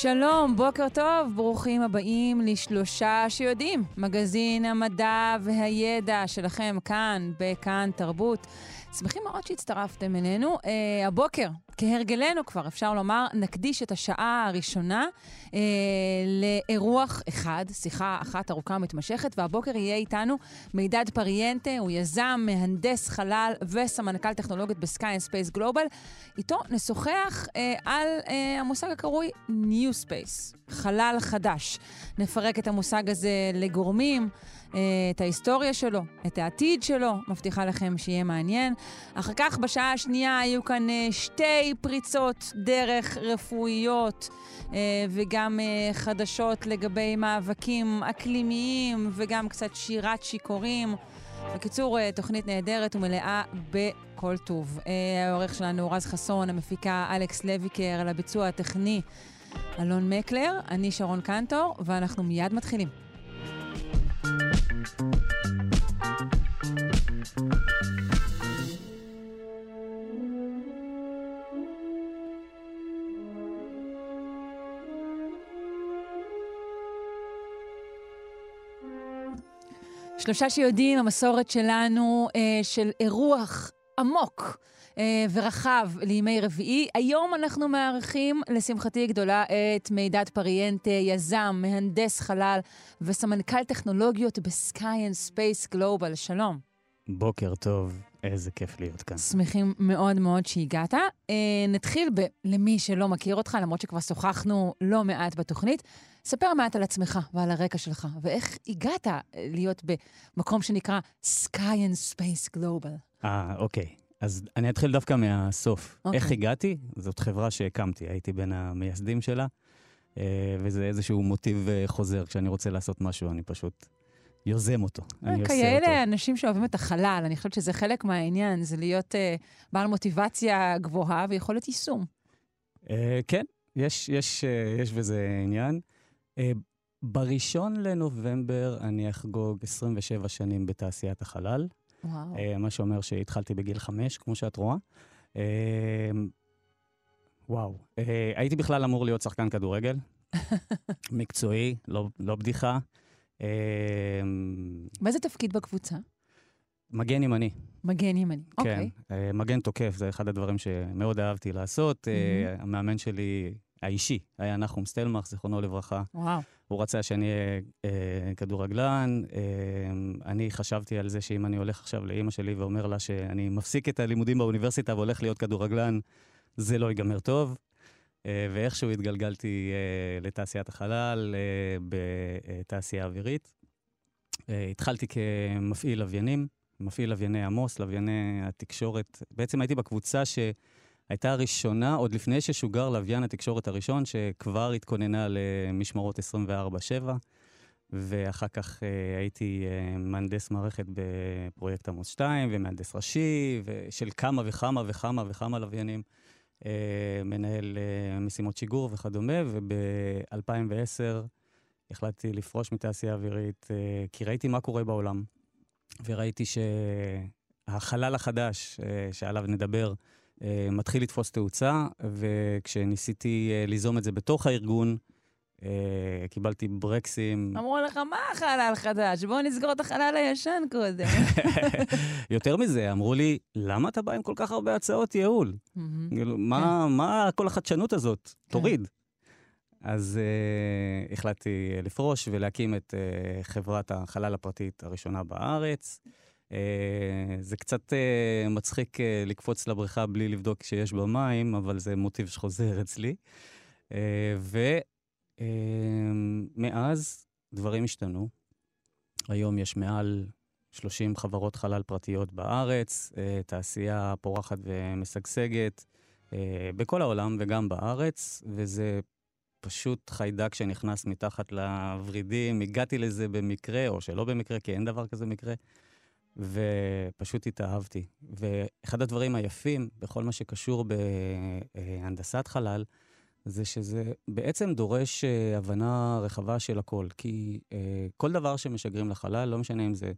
שלום, בוקר טוב, ברוכים הבאים לשלושה שיודעים, מגזין המדע והידע שלכם כאן, בכאן תרבות. שמחים מאוד שהצטרפתם אלינו. אה, הבוקר, כהרגלנו כבר, אפשר לומר, נקדיש את השעה הראשונה אה, לאירוח אחד, שיחה אחת ארוכה ומתמשכת, והבוקר יהיה איתנו מידד פריאנטה, הוא יזם, מהנדס חלל וסמנכ"ל טכנולוגיות ב Sky Space Global. איתו נשוחח אה, על אה, המושג הקרוי New Space, חלל חדש. נפרק את המושג הזה לגורמים. את ההיסטוריה שלו, את העתיד שלו, מבטיחה לכם שיהיה מעניין. אחר כך, בשעה השנייה, היו כאן שתי פריצות דרך רפואיות וגם חדשות לגבי מאבקים אקלימיים וגם קצת שירת שיכורים. בקיצור, תוכנית נהדרת ומלאה בכל טוב. העורך שלנו רז חסון, המפיקה אלכס לויקר, על הביצוע הטכני אלון מקלר, אני שרון קנטור, ואנחנו מיד מתחילים. שלושה שיודעים, המסורת שלנו אה, של אירוח עמוק אה, ורחב לימי רביעי. היום אנחנו מארחים, לשמחתי הגדולה, את מידד פריאנטה, יזם, מהנדס חלל וסמנכ"ל טכנולוגיות ב Sky and Space Global. שלום. בוקר טוב, איזה כיף להיות כאן. שמחים מאוד מאוד שהגעת. אה, נתחיל ב... למי שלא מכיר אותך, למרות שכבר שוחחנו לא מעט בתוכנית. ספר מעט על עצמך ועל הרקע שלך, ואיך הגעת להיות במקום שנקרא Sky and Space Global. אה, אוקיי. אז אני אתחיל דווקא מהסוף. אוקיי. איך הגעתי? זאת חברה שהקמתי, הייתי בין המייסדים שלה, וזה איזשהו מוטיב חוזר. כשאני רוצה לעשות משהו, אני פשוט יוזם אותו, אני עושה אותו. כאלה אנשים שאוהבים את החלל, אני חושבת שזה חלק מהעניין, זה להיות uh, בעל מוטיבציה גבוהה ויכולת יישום. Uh, כן, יש, יש, uh, יש בזה עניין. Uh, בראשון לנובמבר אני אחגוג 27 שנים בתעשיית החלל. וואו. Uh, מה שאומר שהתחלתי בגיל חמש, כמו שאת רואה. Uh, וואו. Uh, הייתי בכלל אמור להיות שחקן כדורגל. מקצועי, לא, לא בדיחה. באיזה תפקיד בקבוצה? מגן ימני. מגן ימני, אוקיי. כן, מגן תוקף, זה אחד הדברים שמאוד אהבתי לעשות. Mm-hmm. המאמן שלי האישי היה נחום סטלמך, זיכרונו לברכה. וואו. הוא רצה שאני אהיה אה, כדורגלן. אה, אני חשבתי על זה שאם אני הולך עכשיו לאימא שלי ואומר לה שאני מפסיק את הלימודים באוניברסיטה והולך להיות כדורגלן, זה לא ייגמר טוב. ואיכשהו התגלגלתי לתעשיית החלל, בתעשייה אווירית. התחלתי כמפעיל לוויינים, מפעיל לווייני עמוס, לווייני התקשורת. בעצם הייתי בקבוצה שהייתה הראשונה, עוד לפני ששוגר לוויין התקשורת הראשון, שכבר התכוננה למשמרות 24-7. ואחר כך uh, הייתי uh, מהנדס מערכת בפרויקט עמוס 2, ומהנדס ראשי, של כמה וכמה וכמה וכמה לוויינים. Uh, מנהל uh, משימות שיגור וכדומה, וב-2010 החלטתי לפרוש מתעשייה אווירית, uh, כי ראיתי מה קורה בעולם, וראיתי שהחלל החדש uh, שעליו נדבר מתחיל לתפוס תאוצה, וכשניסיתי uh, ליזום את זה בתוך הארגון, Uh, קיבלתי ברקסים. אמרו לך, מה החלל חדש? בואו נסגור את החלל הישן קודם. יותר מזה, אמרו לי, למה אתה בא עם כל כך הרבה הצעות ייעול? כאילו, מה, מה כל החדשנות הזאת? תוריד. אז uh, החלטתי לפרוש ולהקים את uh, חברת החלל הפרטית הראשונה בארץ. Uh, זה קצת uh, מצחיק uh, לקפוץ לבריכה בלי לבדוק שיש בה מים, אבל זה מוטיב שחוזר אצלי. Uh, ו... מאז דברים השתנו. היום יש מעל 30 חברות חלל פרטיות בארץ, תעשייה פורחת ומשגשגת בכל העולם וגם בארץ, וזה פשוט חיידק שנכנס מתחת לוורידים. הגעתי לזה במקרה, או שלא במקרה, כי אין דבר כזה מקרה. ופשוט התאהבתי. ואחד הדברים היפים בכל מה שקשור בהנדסת חלל, זה שזה בעצם דורש uh, הבנה רחבה של הכל. כי uh, כל דבר שמשגרים לחלל, לא משנה אם זה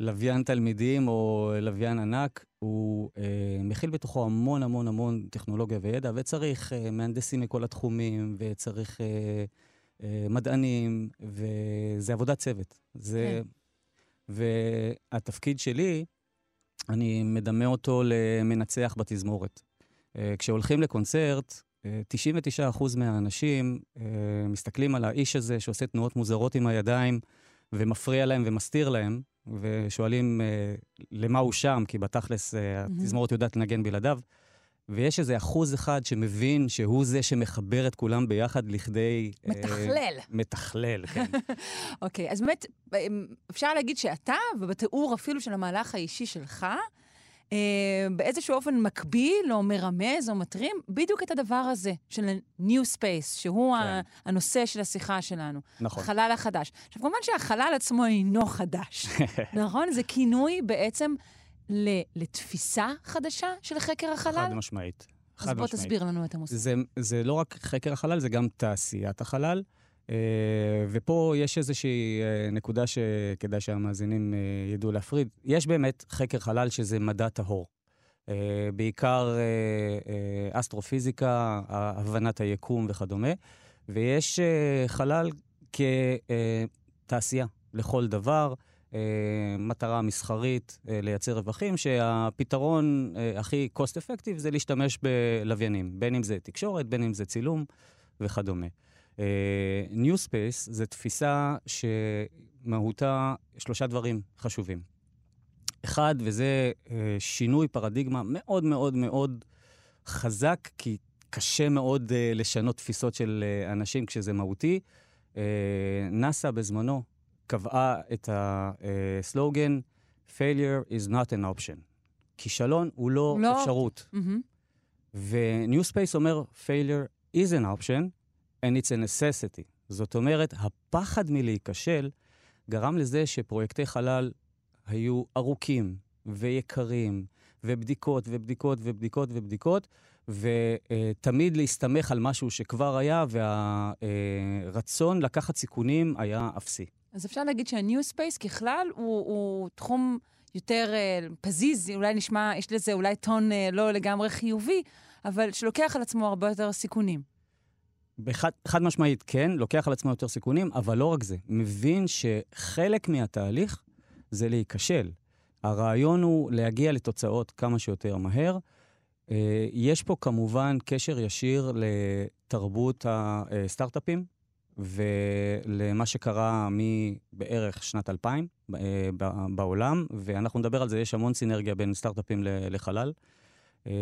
לוויין תלמידים או לוויין ענק, הוא uh, מכיל בתוכו המון המון המון טכנולוגיה וידע, וצריך מהנדסים מכל התחומים, וצריך מדענים, וזה עבודת צוות. זה... כן. והתפקיד שלי, אני מדמה אותו למנצח בתזמורת. Uh, כשהולכים לקונצרט, 99% מהאנשים uh, מסתכלים על האיש הזה שעושה תנועות מוזרות עם הידיים ומפריע להם ומסתיר להם, ושואלים למה הוא שם, כי בתכלס התזמורת יודעת לנגן בלעדיו. ויש איזה אחוז אחד שמבין שהוא זה שמחבר את כולם ביחד לכדי... מתכלל. Uh, מתכלל, כן. אוקיי, okay, אז באמת, אפשר להגיד שאתה, ובתיאור אפילו של המהלך האישי שלך, אה, באיזשהו אופן מקביל או מרמז או מטרים בדיוק את הדבר הזה של ה-new space, שהוא כן. הנושא של השיחה שלנו. נכון. החלל החדש. עכשיו, כמובן שהחלל עצמו אינו חדש, נכון? זה כינוי בעצם לתפיסה חדשה של חקר החלל? חד משמעית. אז בוא משמעית. תסביר לנו את המושג. זה, זה לא רק חקר החלל, זה גם תעשיית החלל. Uh, ופה יש איזושהי uh, נקודה שכדאי שהמאזינים uh, ידעו להפריד. יש באמת חקר חלל שזה מדע טהור. בעיקר אסטרופיזיקה, הבנת היקום וכדומה, ויש חלל כתעשייה לכל דבר. Uh, מטרה מסחרית uh, לייצר רווחים, שהפתרון uh, הכי cost effective זה להשתמש בלוויינים, בין אם זה תקשורת, בין אם זה צילום וכדומה. Uh, New Space זה תפיסה שמהותה שלושה דברים חשובים. אחד, וזה uh, שינוי פרדיגמה מאוד מאוד מאוד חזק, כי קשה מאוד uh, לשנות תפיסות של uh, אנשים כשזה מהותי. Uh, נאס"א בזמנו קבעה את הסלוגן, failure is not an option. כישלון הוא לא, לא. אפשרות. Mm-hmm. ו-New Space אומר, failure is an option, and it's a necessity. זאת אומרת, הפחד מלהיכשל גרם לזה שפרויקטי חלל היו ארוכים ויקרים, ובדיקות ובדיקות ובדיקות ובדיקות, ותמיד להסתמך על משהו שכבר היה, והרצון לקחת סיכונים היה אפסי. אז אפשר להגיד שה-New Space ככלל הוא, הוא תחום יותר uh, פזיז, אולי נשמע, יש לזה אולי טון uh, לא לגמרי חיובי, אבל שלוקח על עצמו הרבה יותר סיכונים. בחד, חד משמעית כן, לוקח על עצמו יותר סיכונים, אבל לא רק זה. מבין שחלק מהתהליך זה להיכשל. הרעיון הוא להגיע לתוצאות כמה שיותר מהר. אה, יש פה כמובן קשר ישיר לתרבות הסטארט-אפים ולמה שקרה מבערך שנת 2000 אה, בעולם, ואנחנו נדבר על זה, יש המון סינרגיה בין סטארט-אפים לחלל. אה,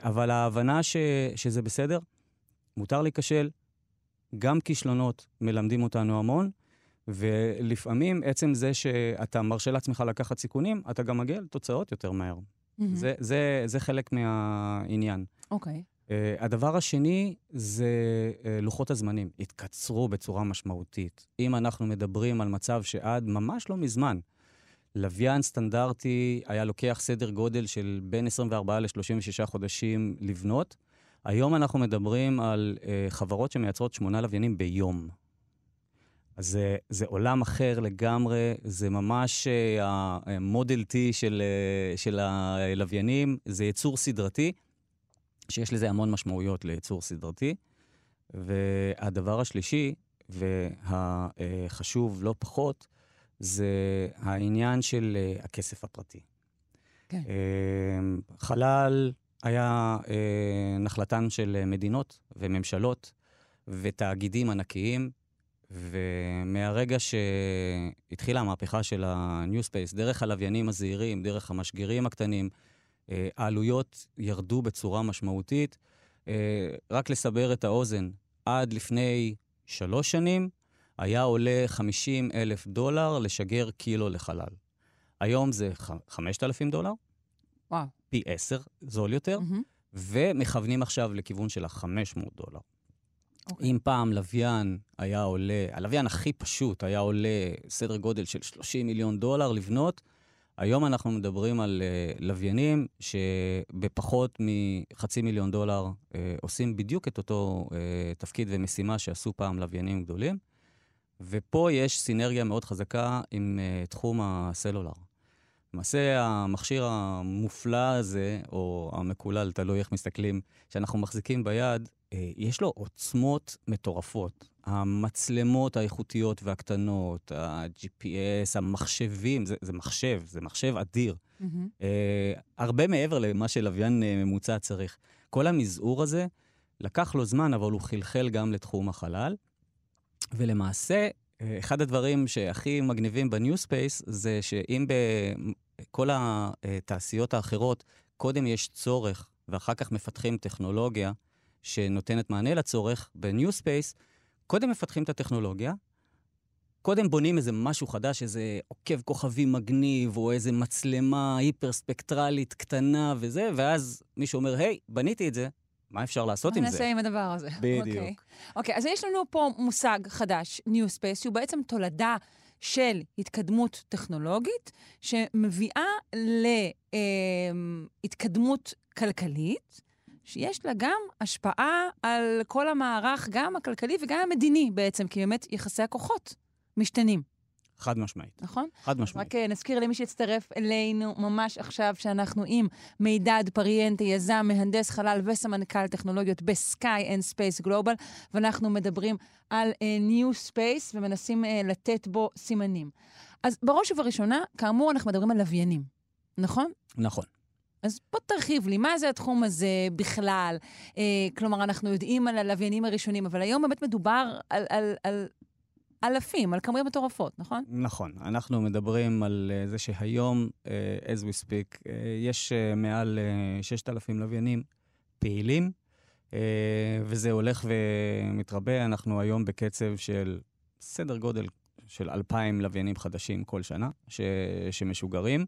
אבל ההבנה ש, שזה בסדר, מותר להיכשל, גם כישלונות מלמדים אותנו המון, ולפעמים עצם זה שאתה מרשה לעצמך לקחת סיכונים, אתה גם מגיע לתוצאות יותר מהר. Mm-hmm. זה, זה, זה חלק מהעניין. אוקיי. Okay. Uh, הדבר השני זה uh, לוחות הזמנים. התקצרו בצורה משמעותית. אם אנחנו מדברים על מצב שעד ממש לא מזמן, לוויין סטנדרטי היה לוקח סדר גודל של בין 24 ל-36 חודשים לבנות, היום אנחנו מדברים על uh, חברות שמייצרות שמונה לוויינים ביום. אז זה, זה עולם אחר לגמרי, זה ממש המודל T של, של הלוויינים, זה יצור סדרתי, שיש לזה המון משמעויות ליצור סדרתי. והדבר השלישי, והחשוב לא פחות, זה העניין של uh, הכסף הפרטי. כן. Uh, חלל היה אה, נחלתן של מדינות וממשלות ותאגידים ענקיים, ומהרגע שהתחילה המהפכה של ה-New Space, דרך הלוויינים הזעירים, דרך המשגרים הקטנים, אה, העלויות ירדו בצורה משמעותית. אה, רק לסבר את האוזן, עד לפני שלוש שנים היה עולה 50 אלף דולר לשגר קילו לחלל. היום זה 5,000 דולר. וואו. פי עשר, זול יותר, mm-hmm. ומכוונים עכשיו לכיוון של ה-500 דולר. Okay. אוקיי. אם פעם לוויין היה עולה, הלוויין הכי פשוט היה עולה סדר גודל של 30 מיליון דולר לבנות, היום אנחנו מדברים על uh, לוויינים שבפחות מחצי מיליון דולר uh, עושים בדיוק את אותו uh, תפקיד ומשימה שעשו פעם לוויינים גדולים, ופה יש סינרגיה מאוד חזקה עם uh, תחום הסלולר. למעשה, המכשיר המופלא הזה, או המקולל, תלוי איך מסתכלים, שאנחנו מחזיקים ביד, יש לו עוצמות מטורפות. המצלמות האיכותיות והקטנות, ה-GPS, המחשבים, זה, זה מחשב, זה מחשב אדיר. Mm-hmm. אה, הרבה מעבר למה שלוויין אה, ממוצע צריך. כל המזעור הזה, לקח לו זמן, אבל הוא חלחל גם לתחום החלל. ולמעשה, אה, אחד הדברים שהכי מגניבים ב New Space זה שאם בכל התעשיות האחרות קודם יש צורך ואחר כך מפתחים טכנולוגיה שנותנת מענה לצורך, ב New Space קודם מפתחים את הטכנולוגיה, קודם בונים איזה משהו חדש, איזה עוקב כוכבי מגניב, או איזה מצלמה היפר-ספקטרלית קטנה וזה, ואז מישהו אומר, היי, בניתי את זה, מה אפשר לעשות עם זה? מה נעשה עם הדבר הזה? בדיוק. אוקיי, okay. okay, אז יש לנו פה מושג חדש, New Space, שהוא בעצם תולדה של התקדמות טכנולוגית, שמביאה להתקדמות כלכלית, שיש לה גם השפעה על כל המערך, גם הכלכלי וגם המדיני בעצם, כי באמת יחסי הכוחות משתנים. חד משמעית. נכון? חד משמעית. רק אה, נזכיר למי שהצטרף אלינו ממש עכשיו, שאנחנו עם מידד פריאנטה, יזם, מהנדס חלל וסמנכ"ל טכנולוגיות ב-Sky and Space Global, ואנחנו מדברים על uh, New Space ומנסים uh, לתת בו סימנים. אז בראש ובראשונה, כאמור, אנחנו מדברים על לוויינים, נכון? נכון. אז בוא תרחיב לי, מה זה התחום הזה בכלל? אה, כלומר, אנחנו יודעים על הלוויינים הראשונים, אבל היום באמת מדובר על, על, על אלפים, על כמויות מטורפות, נכון? נכון. אנחנו מדברים על uh, זה שהיום, uh, as we speak, uh, יש מעל uh, 6,000 לוויינים פעילים, וזה הולך ומתרבה. אנחנו היום בקצב של סדר גודל של 2,000 לוויינים חדשים כל שנה ש, שמשוגרים.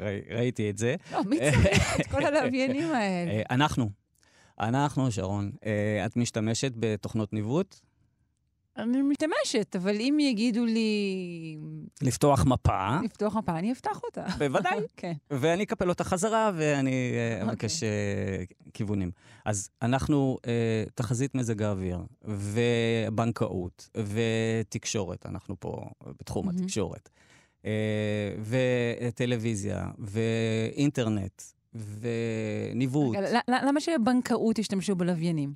ראי, ראיתי את זה. לא, מי צריך את כל הלוויינים האלה? אנחנו. אנחנו, שרון. Uh, את משתמשת בתוכנות ניווט? אני משתמשת, אבל אם יגידו לי... לפתוח מפה. לפתוח מפה, אני אפתח אותה. בוודאי. כן. ואני אקפל אותה חזרה, ואני אוקיי. אבקש כיוונים. אז אנחנו, תחזית מזג האוויר, ובנקאות, ותקשורת, אנחנו פה בתחום. התקשורת, וטלוויזיה, ואינטרנט, וניווט. רגע, למה שבנקאות ישתמשו בלוויינים?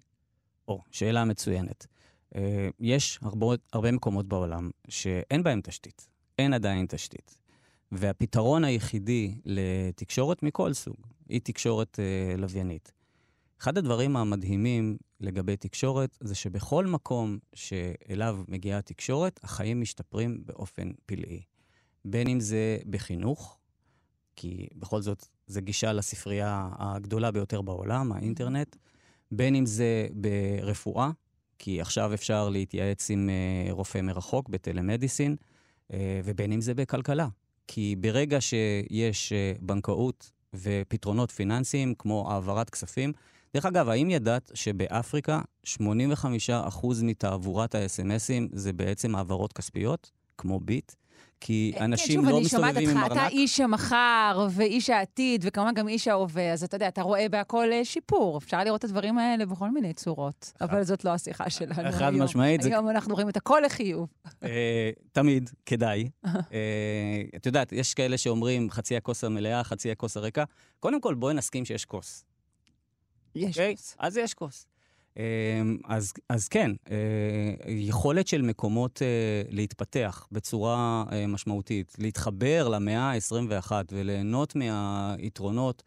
או, שאלה מצוינת. Uh, יש הרבה, הרבה מקומות בעולם שאין בהם תשתית. אין עדיין תשתית. והפתרון היחידי לתקשורת מכל סוג היא תקשורת uh, לוויינית. אחד הדברים המדהימים לגבי תקשורת זה שבכל מקום שאליו מגיעה התקשורת, החיים משתפרים באופן פלאי. בין אם זה בחינוך, כי בכל זאת זו גישה לספרייה הגדולה ביותר בעולם, האינטרנט, בין אם זה ברפואה, כי עכשיו אפשר להתייעץ עם uh, רופא מרחוק בטלמדיסין, uh, ובין אם זה בכלכלה. כי ברגע שיש uh, בנקאות ופתרונות פיננסיים, כמו העברת כספים, דרך אגב, האם ידעת שבאפריקה 85% מתעבורת ה-SMSים זה בעצם העברות כספיות, כמו ביט? כי אנשים כן, לא שוב, מסתובבים עם אני שומעת אותך, ארנק. אתה איש המחר ואיש העתיד, וכמובן גם איש ההווה, אז אתה יודע, אתה רואה בהכל אה, שיפור. אפשר לראות את הדברים האלה בכל מיני צורות, אבל זאת לא השיחה שלנו חד היום. משמעית, זה- היום אנחנו רואים את הכל לחיוב. אה, תמיד, כדאי. אה, את יודעת, יש כאלה שאומרים חצי הכוס המלאה, חצי הכוס הריקה. קודם כל, בואי נסכים שיש כוס. יש. אוקיי? אז יש כוס. אה, אז, אז כן, אה, יכולת של מקומות אה, להתפתח בצורה אה, משמעותית, להתחבר למאה ה-21 וליהנות מהיתרונות.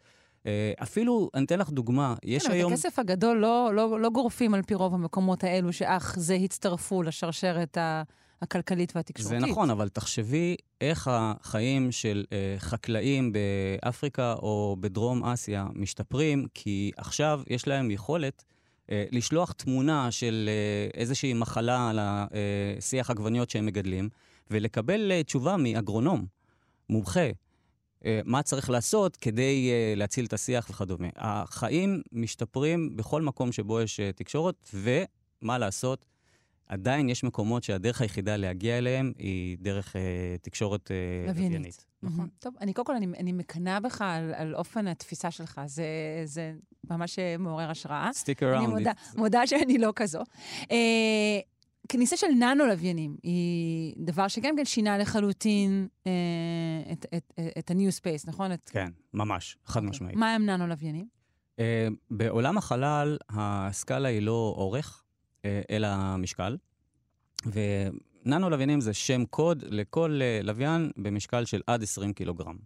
אפילו, אני אתן לך דוגמה, יש כן, אבל היום... את הכסף הגדול לא, לא, לא גורפים על פי רוב המקומות האלו, שאך זה הצטרפו לשרשרת ה- הכלכלית והתקשורתית. זה נכון, אבל תחשבי איך החיים של אה, חקלאים באפריקה או בדרום אסיה משתפרים, כי עכשיו יש להם יכולת לשלוח תמונה של אה, איזושהי מחלה על השיח עגבניות שהם מגדלים, ולקבל אה, תשובה מאגרונום, מומחה. אה, מה צריך לעשות כדי אה, להציל את השיח וכדומה. החיים משתפרים בכל מקום שבו יש אה, תקשורת, ומה לעשות, עדיין יש מקומות שהדרך היחידה להגיע אליהם היא דרך אה, תקשורת אה, לוויינית. נכון. טוב, אני קודם כל, אני, אני מקנאה בך על, על אופן התפיסה שלך. זה, זה ממש אה, מעורר השראה. stick אני around. מודה, It's- מודה שאני לא כזו. אה, כניסה של ננו-לוויינים היא דבר שגם כן שינה לחלוטין אה, את, את, את, את ה-new space, נכון? את, כן, ממש, חד אוקיי. משמעית. מה הם ננו-לוויינים? אה, בעולם החלל, הסקאלה היא לא אורך, אה, אלא משקל. וננו לוויינים זה שם קוד לכל אה, לוויין במשקל של עד 20 קילוגרם.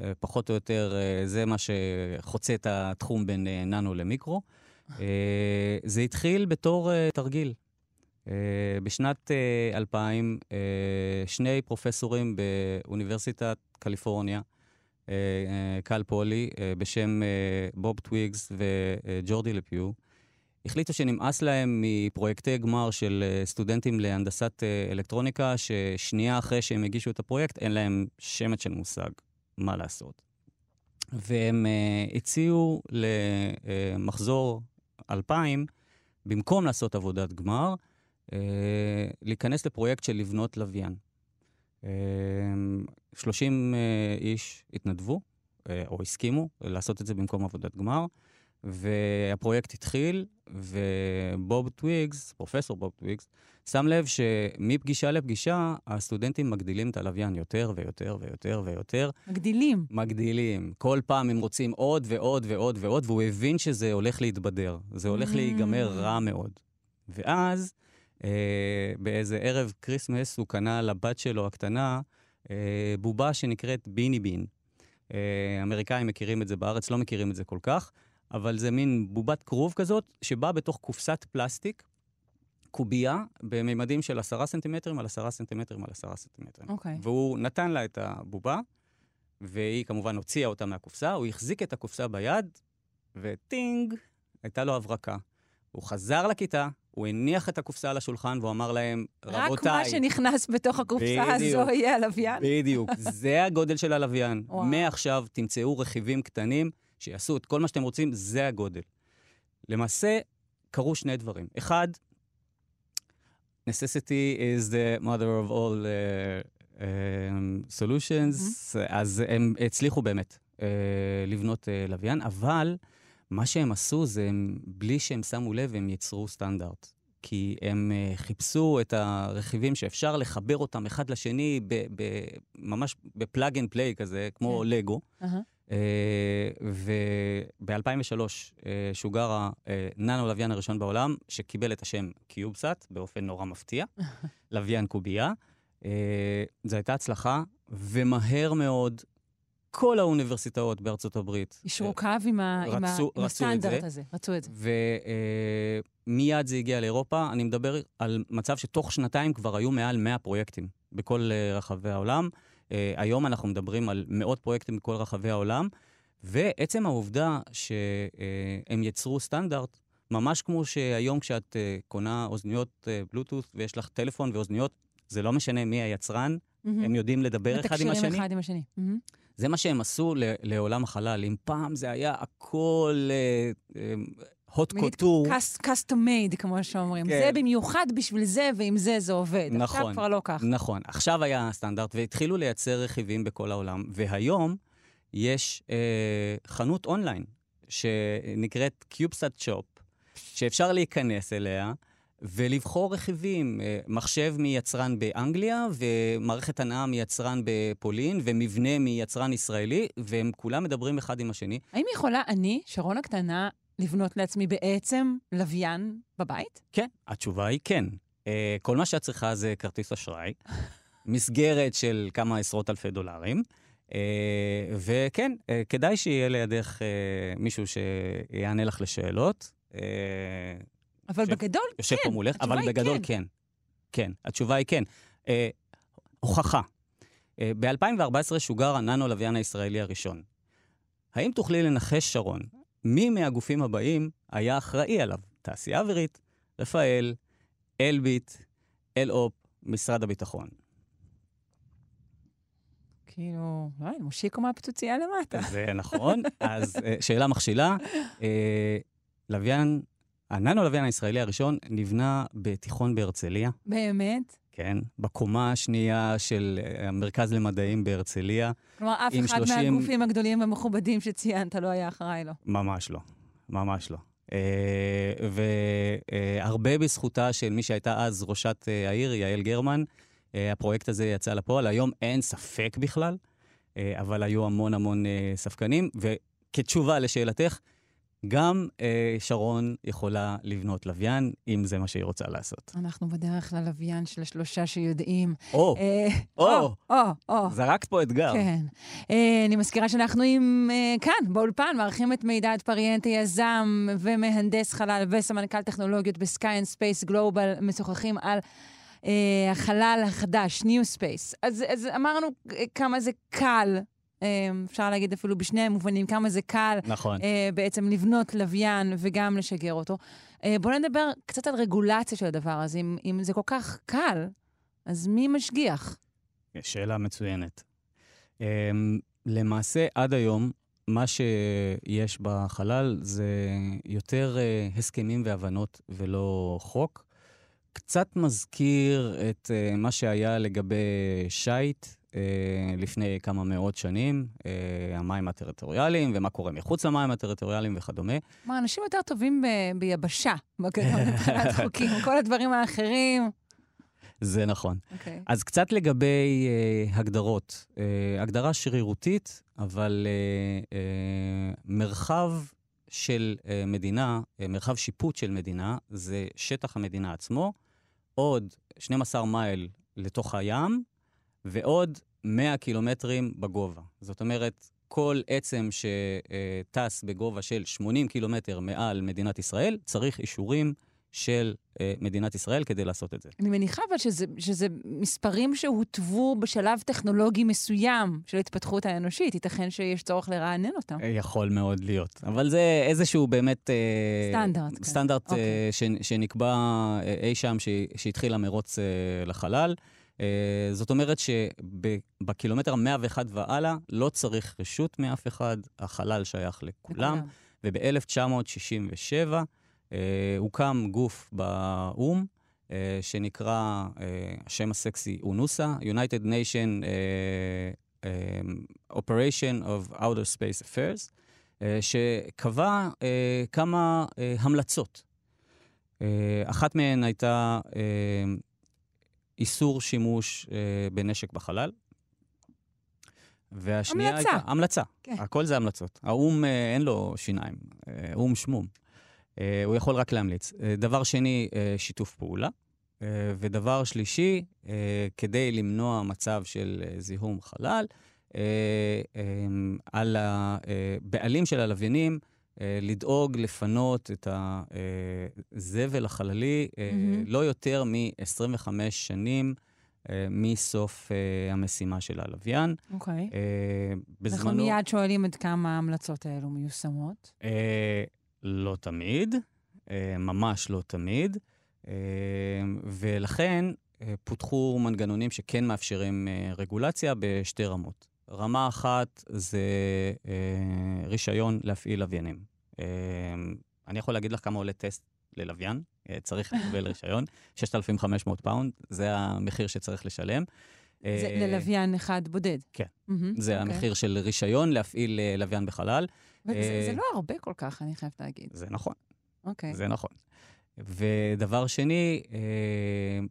אה, פחות או יותר זה מה שחוצה את התחום בין ננו למיקרו. זה התחיל בתור תרגיל. בשנת אה, 2000, אה, שני פרופסורים באוניברסיטת קליפורניה, קל פולי, בשם בוב טוויגס וג'ורדי פויג, החליטו שנמאס להם מפרויקטי גמר של אה, סטודנטים להנדסת אה, אלקטרוניקה, ששנייה אחרי שהם הגישו את הפרויקט, אין להם שמץ של מושג מה לעשות. והם אה, הציעו למחזור 2000, במקום לעשות עבודת גמר, אה, להיכנס לפרויקט של לבנות לוויין. אה, 30 אה, איש התנדבו, אה, או הסכימו, לעשות את זה במקום עבודת גמר, והפרויקט התחיל, ובוב טוויגס, פרופסור בוב טוויגס, שם לב שמפגישה לפגישה, הסטודנטים מגדילים את הלוויין יותר ויותר ויותר ויותר. מגדילים. מגדילים. כל פעם הם רוצים עוד ועוד ועוד ועוד, והוא הבין שזה הולך להתבדר. זה הולך להיגמר רע מאוד. ואז, אה, באיזה ערב כריסמס, הוא קנה לבת שלו הקטנה אה, בובה שנקראת Beanie Baby. אה, אמריקאים מכירים את זה בארץ, לא מכירים את זה כל כך, אבל זה מין בובת כרוב כזאת, שבאה בתוך קופסת פלסטיק, קובייה, בממדים של עשרה סנטימטרים על עשרה סנטימטרים על עשרה סנטימטרים. אוקיי. והוא נתן לה את הבובה, והיא כמובן הוציאה אותה מהקופסה, הוא החזיק את הקופסה ביד, וטינג, הייתה לו הברקה. הוא חזר לכיתה, הוא הניח את הקופסה על השולחן, והוא אמר להם, רק רבותיי, מה שנכנס בתוך הקופסה בדיוק. הזו יהיה הלוויין? בדיוק, זה הגודל של הלוויין. מעכשיו תמצאו רכיבים קטנים שיעשו את כל מה שאתם רוצים, זה הגודל. למעשה, קרו שני דברים. אחד, necessity is the mother of all uh, um, solutions, mm-hmm. אז הם הצליחו באמת uh, לבנות אה, לוויין, אבל מה שהם עשו זה, הם, בלי שהם שמו לב, הם יצרו סטנדרט. כי הם אה, חיפשו את הרכיבים שאפשר לחבר אותם אחד לשני, ב, ב, ממש ב plug and play כזה, כמו כן. לגו. אהה. וב-2003 שוגר הננו לוויין הראשון בעולם, שקיבל את השם CubeSat באופן נורא מפתיע, לוויין קובייה. אה, זו הייתה הצלחה, ומהר מאוד כל האוניברסיטאות בארצות הברית אישרו קו עם ה- רצו- הסטנדרט זה. הזה, רצו את זה. ומיד זה הגיע לאירופה. אני מדבר על מצב שתוך שנתיים כבר היו מעל 100 פרויקטים בכל אה, רחבי העולם. אה, היום אנחנו מדברים על מאות פרויקטים בכל רחבי העולם, ועצם העובדה שהם יצרו סטנדרט, ממש כמו שהיום כשאת אה, קונה אוזניות אה, בלוטות' ויש לך טלפון ואוזניות, זה לא משנה מי היצרן, הם יודעים לדבר אחד עם השני. מתקשרים אחד עם השני. מהמם. זה מה שהם עשו לעולם החלל. אם פעם זה היה הכל הוט קוטור, custom made, כמו שאומרים. כן. זה במיוחד בשביל זה, ועם זה זה עובד. עכשיו נכון. כבר לא כך. נכון. עכשיו היה הסטנדרט, והתחילו לייצר רכיבים בכל העולם, והיום יש אה, חנות אונליין שנקראת קיובסאט שופ, שאפשר להיכנס אליה. ולבחור רכיבים, אה, מחשב מיצרן באנגליה, ומערכת הנעה מיצרן בפולין, ומבנה מיצרן ישראלי, והם כולם מדברים אחד עם השני. האם יכולה אני, שרון הקטנה, לבנות לעצמי בעצם לוויין בבית? כן, התשובה היא כן. Uh, כל מה שאת צריכה זה כרטיס אשראי, מסגרת של כמה עשרות אלפי דולרים, uh, וכן, uh, כדאי שיהיה לידך uh, מישהו שיענה לך לשאלות. Uh, אבל יושב- בגדול, יושב כן. פה מולך, התשובה אבל היא בגדול כן. כן. כן, התשובה היא כן. Uh, הוכחה. Uh, ב-2014 שוגר הננו לוויין הישראלי הראשון. האם תוכלי לנחש, שרון, מי מהגופים הבאים היה אחראי עליו? תעשייה אווירית, רפאל, אלביט, אלאופ, משרד הביטחון. כאילו, לא מושיקו מהפיצוצייה למטה. זה נכון. אז אה, שאלה מכשילה, אה, לוויין הננו-לוויין הישראלי הראשון נבנה בתיכון בהרצליה, באמת? כן, בקומה השנייה של אה, המרכז למדעים בהרצליה. כלומר, אף אחד 30 מהגופים הגדולים והמכובדים שציינת לא היה אחראי לו. ממש לא, ממש לא. אה, והרבה בזכותה של מי שהייתה אז ראשת אה, העיר, יעל גרמן, אה, הפרויקט הזה יצא לפועל. היום אין ספק בכלל, אה, אבל היו המון המון אה, ספקנים. וכתשובה לשאלתך, גם אה, שרון יכולה לבנות לוויין, אם זה מה שהיא רוצה לעשות. אנחנו בדרך ללוויין של השלושה שיודעים. או, אה, או. או, או. זרקת פה אתגר. כן. אה, אני מזכירה שאנחנו עם, אה, כאן, באולפן, מארחים את מידד פריאנטה, יזם ומהנדס חלל וסמנכ"ל טכנולוגיות ב Sky and Space Global, משוחחים על אה, החלל החדש, New Space. אז, אז אמרנו אה, כמה זה קל, אפשר להגיד אפילו בשני המובנים, כמה זה קל נכון. אה, בעצם לבנות לוויין וגם לשגר אותו. אה, בואו נדבר קצת על רגולציה של הדבר הזה. אם, אם זה כל כך קל, אז מי משגיח? שאלה מצוינת. Um, למעשה, עד היום, מה שיש בחלל זה יותר uh, הסכמים והבנות ולא חוק. קצת מזכיר את מה שהיה לגבי שיט לפני כמה מאות שנים, uh, המים הטריטוריאליים ומה קורה מחוץ למים הטריטוריאליים וכדומה. כלומר, אנשים יותר טובים ב- ביבשה, בגדול, מבחינת חוקים. כל הדברים האחרים. זה נכון. אוקיי. אז קצת לגבי אה, הגדרות. אה, הגדרה שרירותית, אבל אה, אה, מרחב של אה, מדינה, אה, מרחב שיפוט של מדינה, זה שטח המדינה עצמו, עוד 12 מייל לתוך הים, ועוד 100 קילומטרים בגובה. זאת אומרת, כל עצם שטס בגובה של 80 קילומטר מעל מדינת ישראל, צריך אישורים של אה, מדינת ישראל כדי לעשות את זה. אני מניחה אבל שזה, שזה מספרים שהוטבו בשלב טכנולוגי מסוים של ההתפתחות האנושית. ייתכן שיש צורך לרענן אותם. אה, יכול מאוד להיות. אבל זה איזשהו באמת... אה, סטנדרט, כן. סטנדרט אוקיי. אה, ש- שנקבע אה, אי שם ש- שהתחיל המרוץ אה, לחלל. אה, זאת אומרת שבקילומטר ה-101 והלאה לא צריך רשות מאף אחד, החלל שייך לכולם. וב-1967 אה, הוקם גוף באו"ם, אה, שנקרא, אה, השם הסקסי אונוסה, United Nation אה, אה, Operation of Outer Space Affairs, אה, שקבע אה, כמה אה, המלצות. אה, אחת מהן הייתה אה, איסור שימוש אה, בנשק בחלל. והשנייה המלצה. הייתה... המלצה. כן. הכל זה המלצות. האו"ם אה, אין לו שיניים, אה, או"ם שמום. אה, הוא יכול רק להמליץ. אה, דבר שני, אה, שיתוף פעולה. אה, ודבר שלישי, אה, כדי למנוע מצב של אה, זיהום חלל, אה, אה, על הבעלים של הלוויינים אה, לדאוג לפנות את הזבל החללי אה, מהמם. לא יותר מ-25 שנים אה, מסוף אה, המשימה של הלוויין. אוקיי. אה, אנחנו בזמנו... מיד שואלים עד כמה ההמלצות האלו מיושמות. אה, לא תמיד, אה, ממש לא תמיד, אה, ולכן אה, פותחו מנגנונים שכן מאפשרים אה, רגולציה בשתי רמות. רמה אחת זה אה, רישיון להפעיל לוויינים. אה, אני יכול להגיד לך כמה עולה טסט ללוויין, אה, צריך לקבל רישיון, 6,500 פאונד, זה המחיר שצריך לשלם. זה אה, ללוויין אחד בודד. כן. זה אוקיי. המחיר של רישיון להפעיל אה, לוויין בחלל. זה לא הרבה כל כך, אני חייבת להגיד. זה נכון. אוקיי. זה נכון. ודבר שני, אה,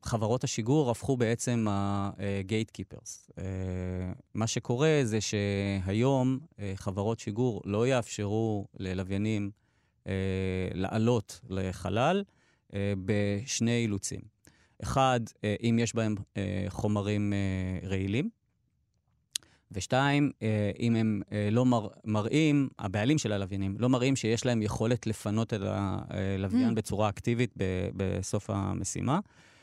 חברות השיגור הפכו בעצם ה-gate keepers. אה, מה שקורה זה שהיום אה, חברות שיגור לא יאפשרו ללוויינים לעלות לחלל בשני אילוצים. אחד, אם יש בהם חומרים רעילים, ושתיים, אה, אם הם אה, לא מר, מראים, הבעלים של הלוויינים, לא מראים שיש להם יכולת לפנות את הלוויין Mm. בצורה אקטיבית ב- בסוף המשימה.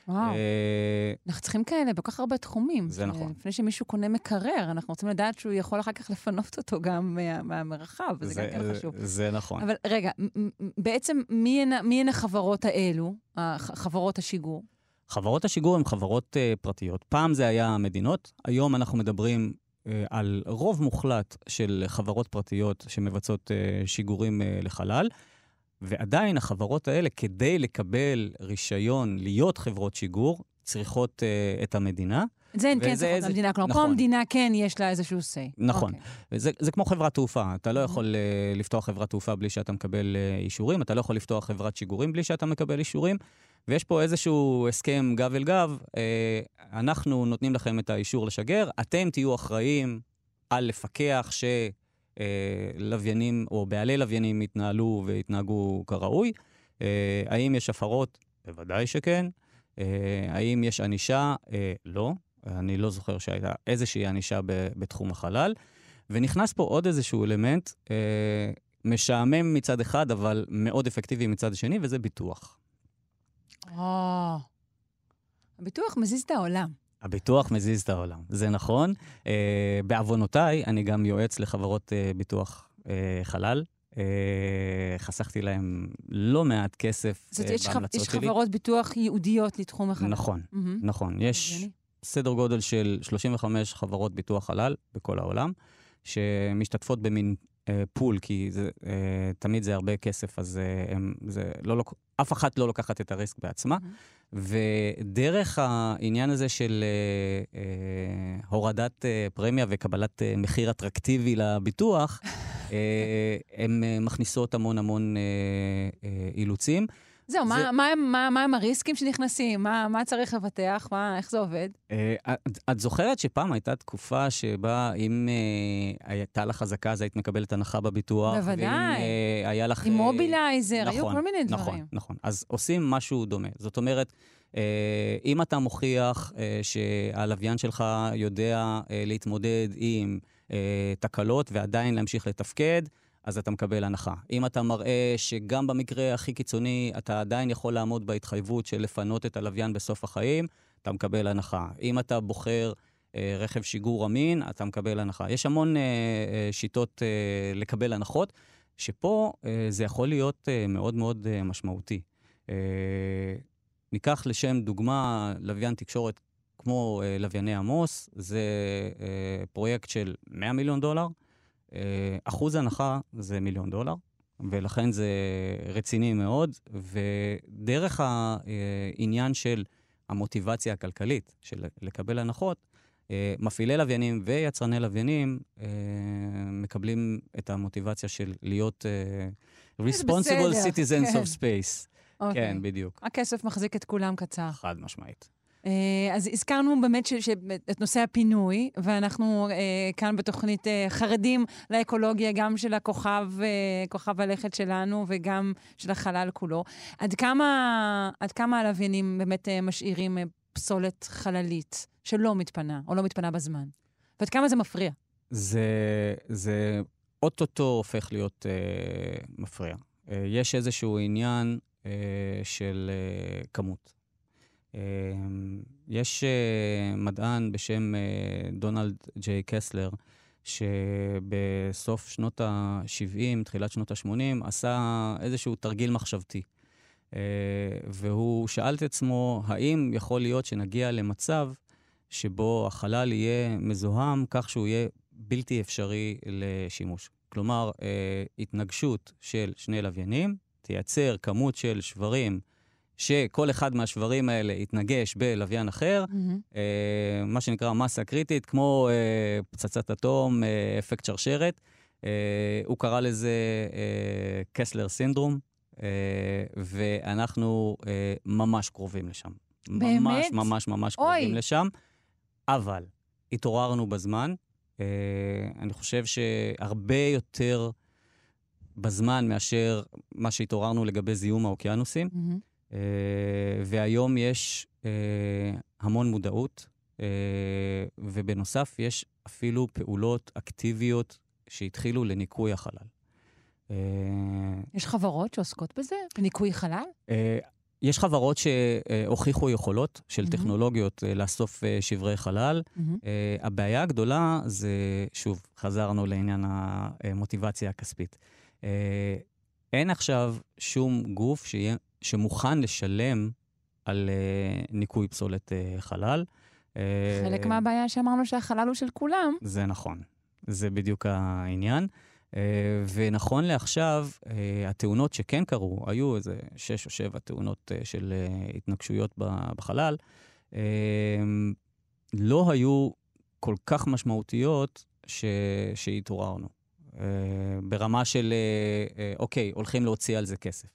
וואו. אה, אנחנו צריכים כאלה בכל כך הרבה תחומים. זה נכון. לפני שמישהו קונה מקרר, אנחנו רוצים לדעת שהוא יכול אחר כך לפנות אותו גם מה- מהמרחב, וזה גם כן חשוב. זה נכון. אבל רגע, בעצם מי הן, החברות האלו, חברות השיגור? חברות השיגור הן חברות uh, פרטיות. פעם זה היה המדינות, היום אנחנו מדברים על רוב מוחלט של חברות פרטיות שמבצעות uh, שיגורים uh, לחלל. ועדיין החברות האלה, כדי לקבל רישיון להיות חברות שיגור, צריכות את המדינה. את זה הן כן צריכות זה- למדינה. כלומר, פה נכון. המדינה כן יש לה איזשהו say. נכון. אוקיי. זה, זה כמו חברת תעופה, אתה לא Mhm. יכול uh, לפתוח חברת תעופה בלי שאתה מקבל uh, אישורים, אתה לא יכול לפתוח חברת שיגורים בלי שאתה מקבל אישורים, ויש פה איזשהו הסכם גב אל גב, uh, אנחנו נותנים לכם את האישור לשגר, אתם תהיו אחראים על לפקח שלוויינים או בעלי לוויינים יתנהלו ויתנהגו כראוי. Uh, האם יש הפרות? בוודאי שכן. האם יש ענישה? לא. אני לא זוכר שהייתה איזושהי ענישה בתחום החלל. ונכנס פה עוד איזשהו אלמנט, אה, משעמם מצד אחד, אבל מאוד אפקטיבי מצד שני, וזה ביטוח. או, הביטוח מזיז את העולם. הביטוח מזיז את העולם, זה נכון. אה, בעוונותיי, אני גם יועץ לחברות אה, ביטוח אה, חלל. אה, חסכתי להם לא מעט כסף אה, יש, ח... בהמלצות יש שלי. חברות ביטוח ייעודיות לתחום החלל. נכון, מהמם. נכון. יש. סדר גודל של 35 חברות ביטוח חלל בכל העולם, שמשתתפות במין אה, פול, כי זה, אה, תמיד זה הרבה כסף, אז אה, הם, זה לא, אף אחת לא לוקחת את הריסק בעצמה. ודרך העניין הזה של אה, אה, הורדת אה, פרמיה וקבלת אה, מחיר אטרקטיבי לביטוח, אה, הן אה, מכניסות המון המון אה, אה, אילוצים. זהו, זה- מה, מה, מה, מה הם הריסקים שנכנסים? מה, מה צריך לבטח? מה, איך זה עובד? אה, את- את זוכרת שפעם הייתה תקופה שבה אם אה, הייתה לך חזקה, אז היית מקבלת הנחה בביטוח? בוודאי. ואם אה, היה לך... עם אה, מובילייזר, היו נכון, כל מיני דברים. נכון, נכון. אז עושים משהו דומה. זאת אומרת, אה, אם אתה מוכיח אה, שהלוויין שלך יודע אה, להתמודד עם אה, תקלות ועדיין להמשיך לתפקד, אז אתה מקבל הנחה. אם אתה מראה שגם במקרה הכי קיצוני אתה עדיין יכול לעמוד בהתחייבות של לפנות את הלוויין בסוף החיים, אתה מקבל הנחה. אם אתה בוחר אה, רכב שיגור אמין, אתה מקבל הנחה. יש המון אה, אה, שיטות אה, לקבל הנחות, שפה אה, זה יכול להיות אה, מאוד מאוד אה, משמעותי. אה, ניקח לשם דוגמה לוויין תקשורת כמו אה, לווייני עמוס, זה אה, פרויקט של 100 מיליון דולר. אה, אחוז הנחה זה מיליון דולר, ולכן זה רציני מאוד, ודרך העניין של המוטיבציה הכלכלית של לקבל הנחות, אה, מפעילי לוויינים ויצרני לוויינים אה, מקבלים את המוטיבציה של להיות responsible citizens כן. of space. אוקיי. כן, בדיוק. הכסף מחזיק את כולם קצר. חד משמעית. אה, אז הזכרנו באמת ש, ש, את נושא הפינוי, ואנחנו אה, כאן בתוכנית אה, חרדים לאקולוגיה, גם של הכוכב, כוכב הלכת שלנו וגם של החלל כולו. עד כמה, עד כמה הלוויינים באמת משאירים פסולת חללית שלא מתפנה, או לא מתפנה בזמן? ועד כמה זה מפריע? זה, זה אוטוטו הופך להיות אה, מפריע. אה, יש איזשהו עניין אה, של אה, כמות. אה, יש אה, מדען בשם אה, דונלד ג'יי קסלר, שבסוף שנות ה-70, תחילת שנות ה-80, עשה איזשהו תרגיל מחשבתי. והוא שאל את עצמו, האם יכול להיות שנגיע למצב שבו החלל יהיה מזוהם כך שהוא יהיה בלתי אפשרי לשימוש. כלומר, התנגשות של שני לוויינים תייצר כמות של שברים, שכל אחד מהשברים האלה יתנגש בלוויין אחר, אה, מה שנקרא מסה קריטית, כמו אה, פצצת אטום, אה, אפקט שרשרת. אה, הוא קרא לזה אה, קסלר סינדרום, אה, ואנחנו אה, ממש קרובים לשם. באמת? ממש ממש ממש אוי. קרובים לשם. אבל התעוררנו בזמן. אה, אני חושב שהרבה יותר בזמן מאשר מה שהתעוררנו לגבי זיהום האוקיינוסים. מהמם. אה, והיום יש אה, המון מודעות, אה, ובנוסף יש אפילו פעולות אקטיביות שהתחילו לניקוי החלל. יש חברות שעוסקות בזה? בניקוי חלל? יש חברות שהוכיחו יכולות של מהמם. טכנולוגיות לאסוף שברי חלל. אה, הבעיה הגדולה זה, שוב, חזרנו לעניין המוטיבציה הכספית. אין עכשיו שום גוף שיהיה, שמוכן לשלם על אה, ניקוי פסולת אה, חלל. אה, חלק מהבעיה שאמרנו שהחלל הוא של כולם. זה נכון, זה בדיוק העניין. אה, ונכון לעכשיו, אה, התאונות שכן קרו, היו איזה שש או שבע תאונות אה, של אה, התנגשויות בחלל, אה, לא היו כל כך משמעותיות ש... שהתעוררנו. אה, ברמה של, אה, אה, אוקיי, הולכים להוציא על זה כסף.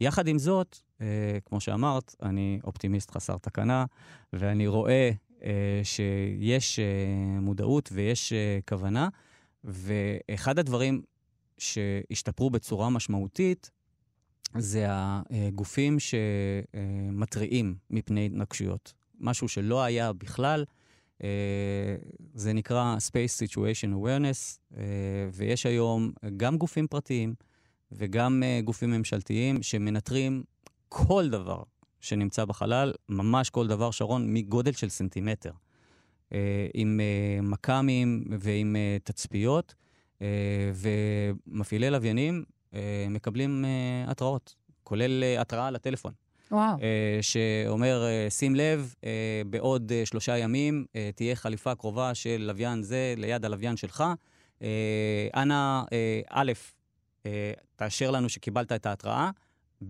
יחד עם זאת, אה, כמו שאמרת, אני אופטימיסט חסר תקנה, ואני רואה אה, שיש אה, מודעות ויש אה, כוונה, ואחד הדברים שהשתפרו בצורה משמעותית זה הגופים שמתריעים מפני התנגשויות. משהו שלא היה בכלל, אה, זה נקרא Space Situation Awareness, אה, ויש היום גם גופים פרטיים וגם אה, גופים ממשלתיים שמנטרים כל דבר שנמצא בחלל, ממש כל דבר, שרון, מגודל של סנטימטר. אה, עם אה, מכ"מים ועם אה, תצפיות, אה, ומפעילי לוויינים אה, מקבלים אה, התראות, כולל אה, התראה לטלפון, וואו. אה, שאומר, אה, שים לב, אה, בעוד אה, שלושה ימים אה, תהיה חליפה קרובה של לוויין זה ליד הלוויין שלך. אנא, א', תאשר לנו שקיבלת את ההתראה,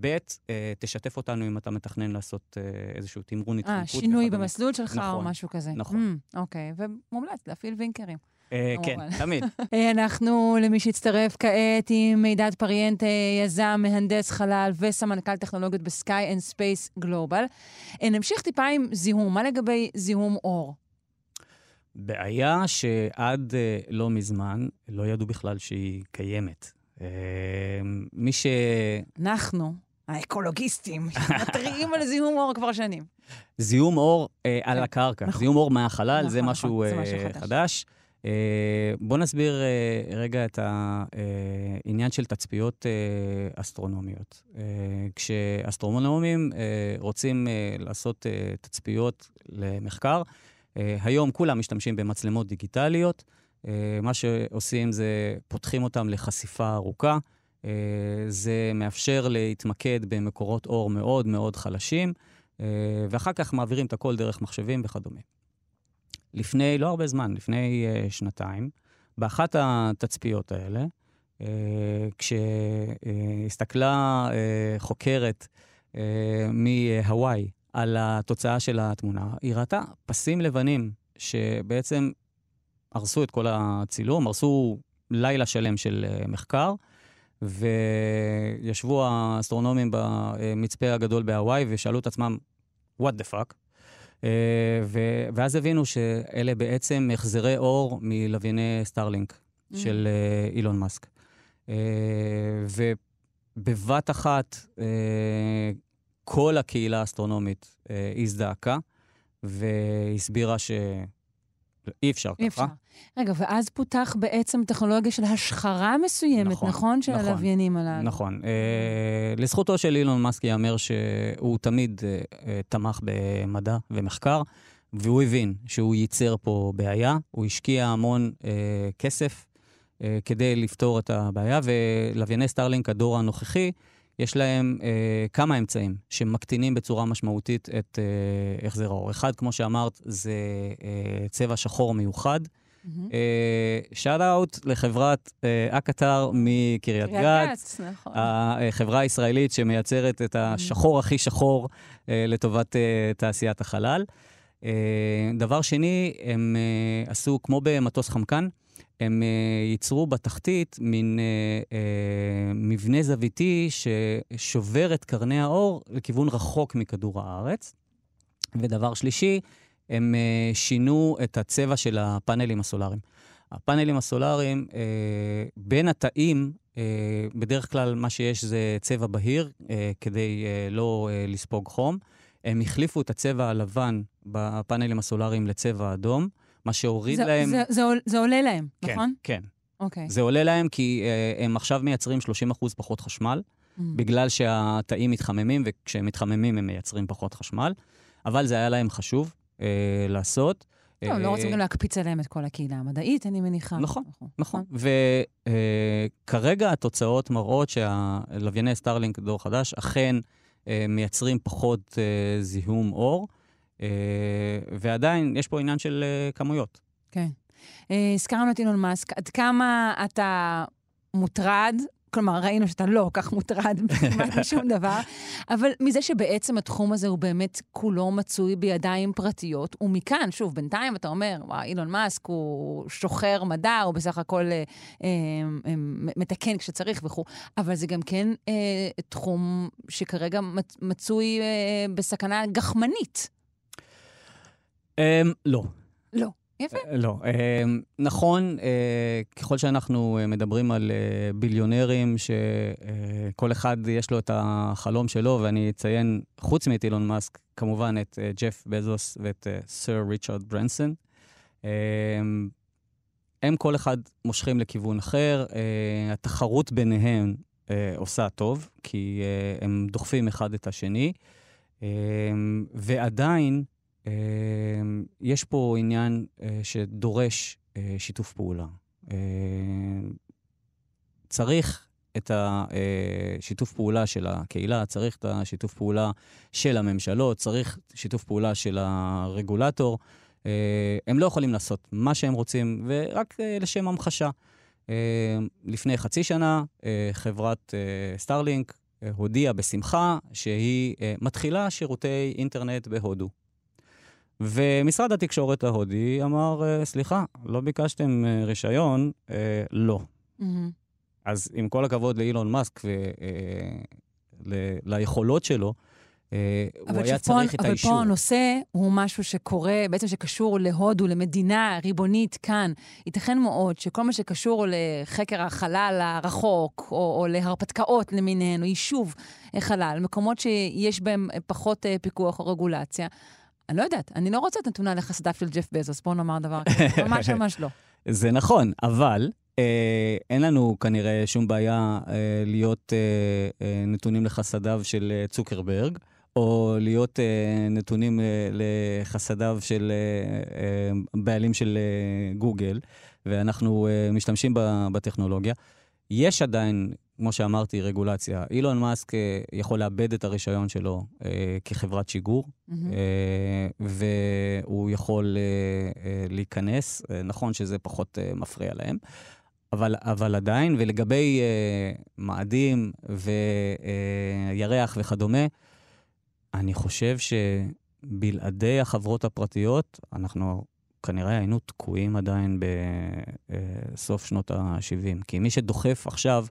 ב', אה, תשתף אותנו אם אתה מתכנן לעשות אה, איזשהו תמרון התחמקות. אה, שינוי. במסלול שלך או נכון, משהו כזה. נכון. אממ, אוקיי, ומומלץ להפעיל וינקרים. אה, כן. תמיד. אה, אנחנו, למי שהצטרף כעת עם מידד פריאנטה, אה, יזם, מהנדס חלל וסמנכ"ל טכנולוגיות ב Sky and Space Global. אה, נמשיך טיפה עם זיהום. מה לגבי זיהום אור? בעיה שעד אה, לא מזמן לא ידעו בכלל שהיא קיימת. אה, מי ש... אנחנו, האקולוגיסטים, מתריעים על זיהום אור כבר שנים. זיהום אור אה, על כן, הקרקע, נכון. זיהום אור מהחלל, נכון, זה נכון, משהו זה אה, משהו חדש. חדש. אה, בואו נסביר אה, רגע את העניין של תצפיות אה, אסטרונומיות. אה, כשאסטרונומים אה, רוצים אה, לעשות אה, תצפיות למחקר, אה, היום כולם משתמשים במצלמות דיגיטליות. אה, מה שעושים זה פותחים אותם לחשיפה ארוכה. אה, זה מאפשר להתמקד במקורות אור מאוד מאוד חלשים, אה, ואחר כך מעבירים את הכל דרך מחשבים וכדומה. לפני, לא הרבה זמן, לפני שנתיים, באחת התצפיות האלה, כשהסתכלה חוקרת מהוואי על התוצאה של התמונה, היא ראתה פסים לבנים שבעצם הרסו את כל הצילום, הרסו לילה שלם של uh, מחקר, וישבו האסטרונומים במצפה הגדול בהוואי ושאלו את עצמם, what the fuck? Uh, ו- ואז הבינו שאלה בעצם החזרי אור מלווייני סטארלינק Mm. של uh, אילון מאסק. ובבת אחת כל הקהילה האסטרונומית הזדעקה והסבירה שאי אפשר אי אפשר. ככה. רגע, ואז פותח בעצם טכנולוגיה של השחרה מסוימת, נכון? נכון, של נכון, הלוויינים הללו. נכון. Uh, לזכותו של אילון מאסק ייאמר שהוא תמיד uh, uh, תמך במדע ומחקר, והוא הבין שהוא ייצר פה בעיה, הוא השקיע המון אה, כסף אה, כדי לפתור את הבעיה, ולווייני סטארלינק, הדור הנוכחי, יש להם אה, כמה אמצעים שמקטינים בצורה משמעותית את אה, החזר האור. אחד, כמו שאמרת, זה אה, צבע שחור מיוחד. shout out לחברת אה, Acktar מקריית קריית גת, נכון. החברה הישראלית שמייצרת את השחור הכי שחור אה, לטובת אה, תעשיית החלל. אה, דבר שני, הם אה, עשו, כמו במטוס חמקן, הם אה, ייצרו בתחתית מין אה, אה, מבנה זוויתי ששובר את קרני האור לכיוון רחוק מכדור הארץ. ודבר שלישי, הם שינו את הצבע של הפאנלים הסולאריים. הפאנלים הסולאריים, בין התאים, בדרך כלל מה שיש זה צבע בהיר, כדי לא לספוג חום. הם החליפו את הצבע הלבן בפאנלים הסולאריים לצבע אדום, מה שהוריד זה- להם... זה- זה זה עולה להם, כן, נכון? כן. אוקיי. זה עולה להם כי אה, הם עכשיו מייצרים 30% פחות חשמל, Mm. בגלל שהתאים מתחממים, וכשהם מתחממים הם מייצרים פחות חשמל, אבל זה היה להם חשוב אה, לעשות. טוב, לא אה, רוצים גם להקפיץ עליהם את כל הקהילה המדעית, אני מניחה. נכון, נכון. וכרגע התוצאות מראות שהלווייני סטארלינק דור חדש אכן אה, מייצרים פחות אה, זיהום אור, ועדיין יש פה עניין של אה, כמויות. כן. אה, הזכרנו את אילון מאסק. עד כמה אתה מוטרד, כלומר, ראינו שאתה לא כל כך מוטרד כמעט משום דבר, אבל מזה שבעצם התחום הזה הוא באמת כולו מצוי בידיים פרטיות, ומכאן, שוב, בינתיים אתה אומר, וואי, אילון מאסק הוא שוחר מדע, הוא בסך הכל אה, אה, אה, מתקן כשצריך וכו', אבל זה גם כן אה, תחום שכרגע מצוי אה, בסכנה גחמנית. Um, לא. לא. יפה. אה, לא. אה, נכון, אה, ככל שאנחנו מדברים על ביליונרים, שכל אחד יש לו את החלום שלו, ואני אציין, חוץ מאת אילון מאסק, כמובן את ג'ף בזוס ואת סר ריצ'רד ברנסון. הם כל אחד מושכים לכיוון אחר, התחרות ביניהם עושה טוב, כי הם דוחפים אחד את השני, ועדיין, אמ, יש פה עניין אה, שדורש אה, שיתוף פעולה. אה, צריך את השיתוף פעולה של הקהילה, צריך את השיתוף פעולה של הממשלות, צריך שיתוף פעולה של הרגולטור. הם לא יכולים לעשות מה שהם רוצים, ורק לשם המחשה. לפני חצי שנה, חברת סטארלינק הודיעה בשמחה שהיא מתחילה שירותי אינטרנט בהודו. ומשרד התקשורת ההודי אמר, אה, סליחה, לא ביקשתם אה, רישיון, אה, לא. Mm-hmm. אז עם כל הכבוד לאילון מאסק וליכולות שלו, הוא היה שפה, צריך את אבל האישור. אבל פה הנושא הוא משהו שקורה, בעצם שקשור להודו, למדינה ריבונית כאן. ייתכן מאוד שכל מה שקשור לחקר החלל הרחוק, או, או להרפתקאות למיניהן, או יישוב חלל, מקומות שיש בהם פחות פיקוח או רגולציה, אני לא יודעת, אני לא רוצה את נתונה לחסדיו של ג'ף בזוס, בואו נאמר דבר כזה, ממש ממש לא. זה נכון, אבל אה, אין לנו כנראה שום בעיה אה, להיות אה, אה, נתונים לחסדיו של אה, צוקרברג, או להיות אה, נתונים אה, לחסדיו של אה, אה, בעלים של אה, גוגל, ואנחנו אה, משתמשים בטכנולוגיה. יש עדיין כמו שאמרתי, רגולציה. אילון מאסק אה, יכול לאבד את הרישיון שלו אה, כחברת שיגור, mm-hmm. אה, והוא יכול אה, אה, להיכנס. אה, נכון שזה פחות אה, מפריע להם, אבל, אבל עדיין, ולגבי אה, מאדים וירח אה, וכדומה, אני חושב שבלעדי החברות הפרטיות, אנחנו כנראה היינו תקועים עדיין בסוף אה, שנות ה-70. כי מי שדוחף עכשיו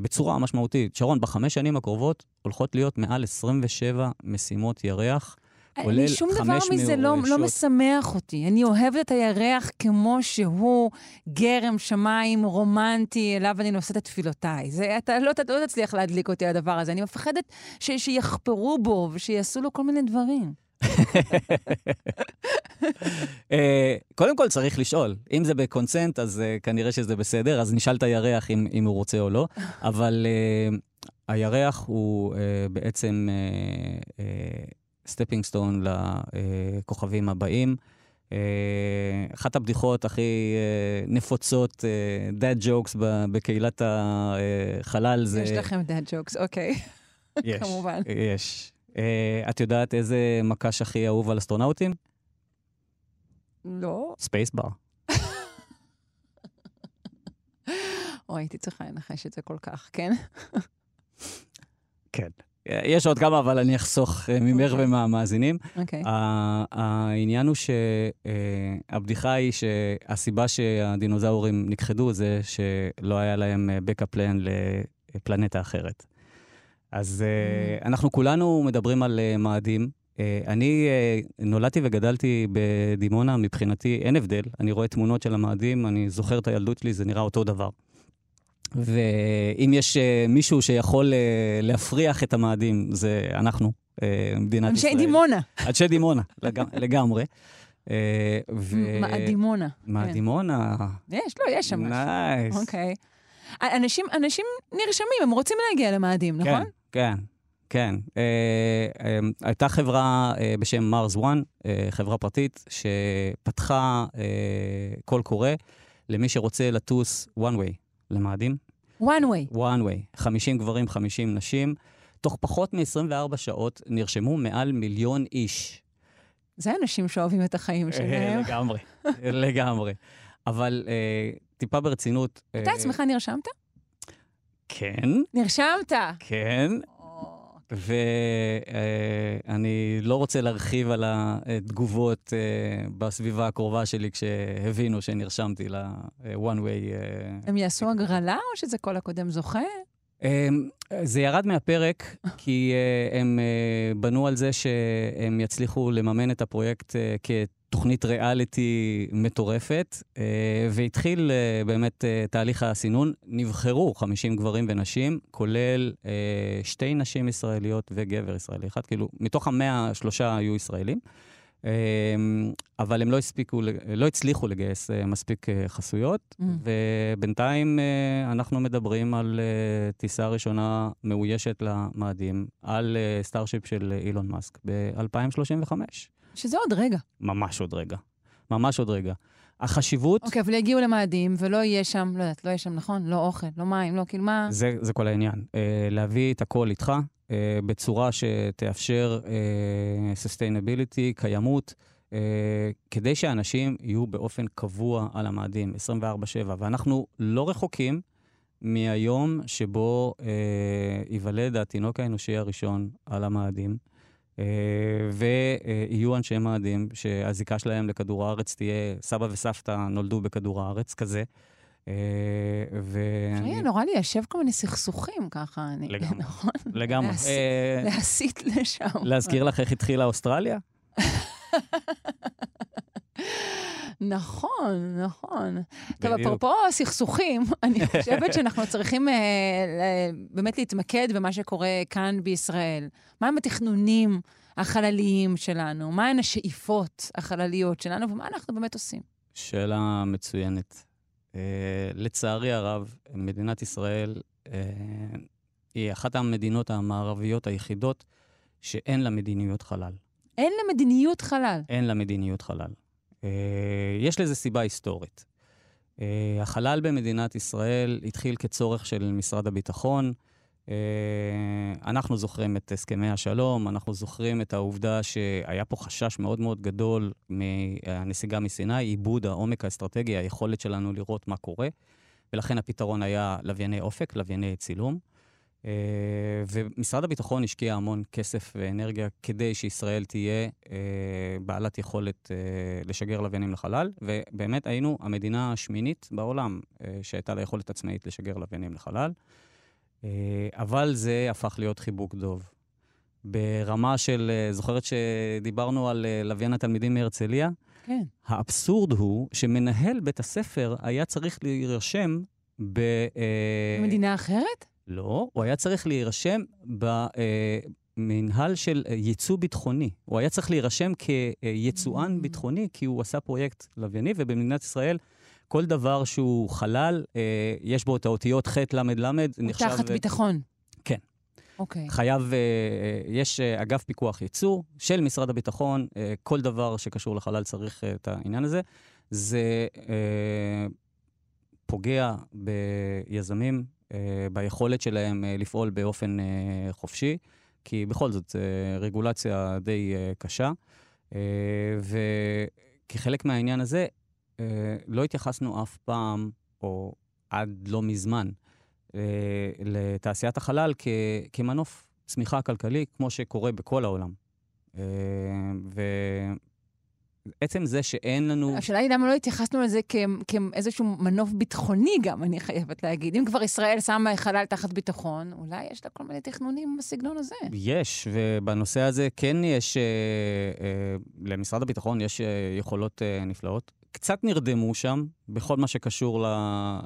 בצורה משמעותית. שרון, בחמש שנים הקרובות הולכות להיות מעל 27 משימות ירח. כולל שום דבר מזה לא, לא משמח אותי. אני אוהבת את הירח כמו שהוא גרם שמיים רומנטי, אליו אני נושאת את תפילותיי. זה, אתה לא, לא תצליח להדליק אותי על הדבר הזה. אני מפחדת ש, שיחפרו בו ושיעשו לו כל מיני דברים. אה, קודם כל צריך לשאול. אם זה בקונצנט, אז uh, כנראה שזה בסדר, אז נשאל את הירח אם, אם הוא רוצה או לא. אבל uh, הירח הוא uh, בעצם stepping אה, stone אה, לכוכבים הבאים. אחת הבדיחות הכי נפוצות, dad jokes בקהילת החלל זה... יש לכם dad jokes, אוקיי. יש, כמובן. יש. אה, את יודעת איזה מקש הכי אהוב על אסטרונאוטים? לא. Spacebar. אוי, הייתי צריכה לנחש את זה כל כך, כן? כן. יש עוד כמה, אבל אני אחסוך אה, ממך okay. אוקיי. ומהמאזינים. אוקיי. Okay. העניין הוא שהבדיחה היא שהסיבה שהדינוזאורים נכחדו זה שלא היה להם backup plan לפלנטה אחרת. אז mm. אנחנו כולנו מדברים על מאדים. אני נולדתי וגדלתי בדימונה, מבחינתי אין הבדל. אני רואה תמונות של המאדים, אני זוכר את הילדות שלי, זה נראה אותו דבר. ואם יש מישהו שיכול להפריח את המאדים, זה אנחנו, מדינת אנשי ישראל. אנשי דימונה. אנשי דימונה, לגמרי. מאדימונה. מאדימונה. יש, לא, יש שם משהו. נייס. אוקיי. אנשים, אנשים נרשמים, הם רוצים להגיע למאדים, נכון? כן, כן. כן. אה, אה, הייתה חברה אה, בשם Mars One, אה, חברה פרטית, שפתחה אה, קול קורא למי שרוצה לטוס one way למאדים. one way. one way. 50 גברים, 50 נשים. תוך פחות מ-24 שעות נרשמו מעל מיליון איש. זה אנשים שאוהבים את החיים שלהם. לגמרי, לגמרי. אבל uh, טיפה ברצינות. אתה אה, עצמך נרשמת? כן, נרשמת! כן, או, ואני לא רוצה להרחיב על התגובות אה, בסביבה הקרובה שלי כשהבינו שנרשמתי ל-one way. אה, הם יעשו הגרלה, או שזה כל הקודם זוכה? אמ, זה ירד מהפרק, כי אה, הם אה, בנו על זה שהם יצליחו לממן את הפרויקט אה, כתוכנית ריאליטי מטורפת, אה, והתחיל אה, באמת אה, תהליך הסינון. נבחרו 50 גברים ונשים, כולל שתי נשים ישראליות וגבר ישראלי אחד, כאילו, מתוך המאה, שלושה היו ישראלים. אבל הם לא הספיקו, לא הצליחו לגייס מספיק חסויות, Mm. ובינתיים אנחנו מדברים על טיסה ראשונה מאוישת למאדים, על Starship של אילון מאסק ב-2035. שזה עוד רגע. ממש עוד רגע. ממש עוד רגע. החשיבות, אוקיי, אבל יגיעו למאדים, ולא יהיה שם, לא יודעת, לא יהיה שם, נכון? לא אוכל, לא מים, לא, כאילו מה... זה, זה כל העניין. אה, להביא את הכל איתך אה, בצורה שתאפשר אה, sustainability, קיימות, אה, כדי שאנשים יהיו באופן קבוע על המאדים, 24/7. ואנחנו לא רחוקים מהיום שבו אה, ייוולד התינוק האנושי הראשון על המאדים. אה, ויהיו אנשי מאדים שהזיקה שלהם לכדור הארץ תהיה סבא וסבתא נולדו בכדור הארץ, כזה. אה, ואני... יהיה נורא ליישב כל מיני סכסוכים ככה, אני... לגמרי. נכון? לגמרי. אה, להסיט לשם. להזכיר לך איך התחילה אוסטרליה? נכון, נכון. טוב. אפרופו סכסוכים, אני חושבת שאנחנו צריכים אה, ל- באמת להתמקד במה שקורה כאן בישראל. מהם התכנונים החלליים שלנו? מהן השאיפות החלליות שלנו, ומה אנחנו באמת עושים? שאלה מצוינת. Uh, לצערי הרב, מדינת ישראל היא אחת המדינות המערביות היחידות שאין לה מדיניות חלל. אין לה מדיניות חלל. אין לה מדיניות חלל. Uh, יש לזה סיבה היסטורית. Uh, החלל במדינת ישראל התחיל כצורך של משרד הביטחון. Uh, אנחנו זוכרים את הסכמי השלום, אנחנו זוכרים את העובדה שהיה פה חשש מאוד מאוד גדול מהנסיגה מסיני, עיבוד העומק האסטרטגי, היכולת שלנו לראות מה קורה, ולכן הפתרון היה לווייני אופק, לווייני צילום. Uh, ומשרד הביטחון השקיע המון כסף ואנרגיה כדי שישראל תהיה uh, בעלת יכולת uh, לשגר לוויינים לחלל, ובאמת היינו המדינה השמינית בעולם שהייתה לה יכולת עצמאית לשגר לוויינים לחלל. אבל זה הפך להיות חיבוק דוב. ברמה של, זוכרת שדיברנו על לוויין התלמידים מהרצליה? כן. האבסורד הוא שמנהל בית הספר היה צריך להירשם ב... אה, מדינה אחרת? לא, הוא היה צריך להירשם במנהל של אה, ייצוא ביטחוני. הוא היה צריך להירשם כיצואן Mm. ביטחוני, כי הוא עשה פרויקט לווייני, ובמדינת ישראל כל דבר שהוא חלל, אה, יש בו את האותיות ח' ל' ל', נחשב... תחת ביטחון. כן. אוקיי. חייב, אה, אה, יש אה, אגף פיקוח ייצוא של משרד הביטחון, אה, כל דבר שקשור לחלל צריך אה, את העניין הזה. זה אה, פוגע ביזמים, אה, ביכולת שלהם אה, לפעול באופן אה, חופשי, כי בכל זאת, רגולציה די אה, קשה. אה, וכחלק מהעניין הזה, אה, לא התייחסנו אף פעם, או עד לא מזמן, אה, לתעשיית החלל כ- כמנוף צמיחה כלכלי, כמו שקורה בכל העולם. אה, ועצם זה שאין לנו... השאלה היא למה לא התייחסנו לזה כ- כאיזשהו מנוף ביטחוני גם, אני חייבת להגיד. אם כבר ישראל שמה חלל תחת ביטחון, אולי יש לה כל מיני תכנונים בסגנון הזה. יש, ובנושא הזה כן יש, אה, אה, למשרד הביטחון יש אה, יכולות אה, נפלאות. קצת נרדמו שם בכל מה שקשור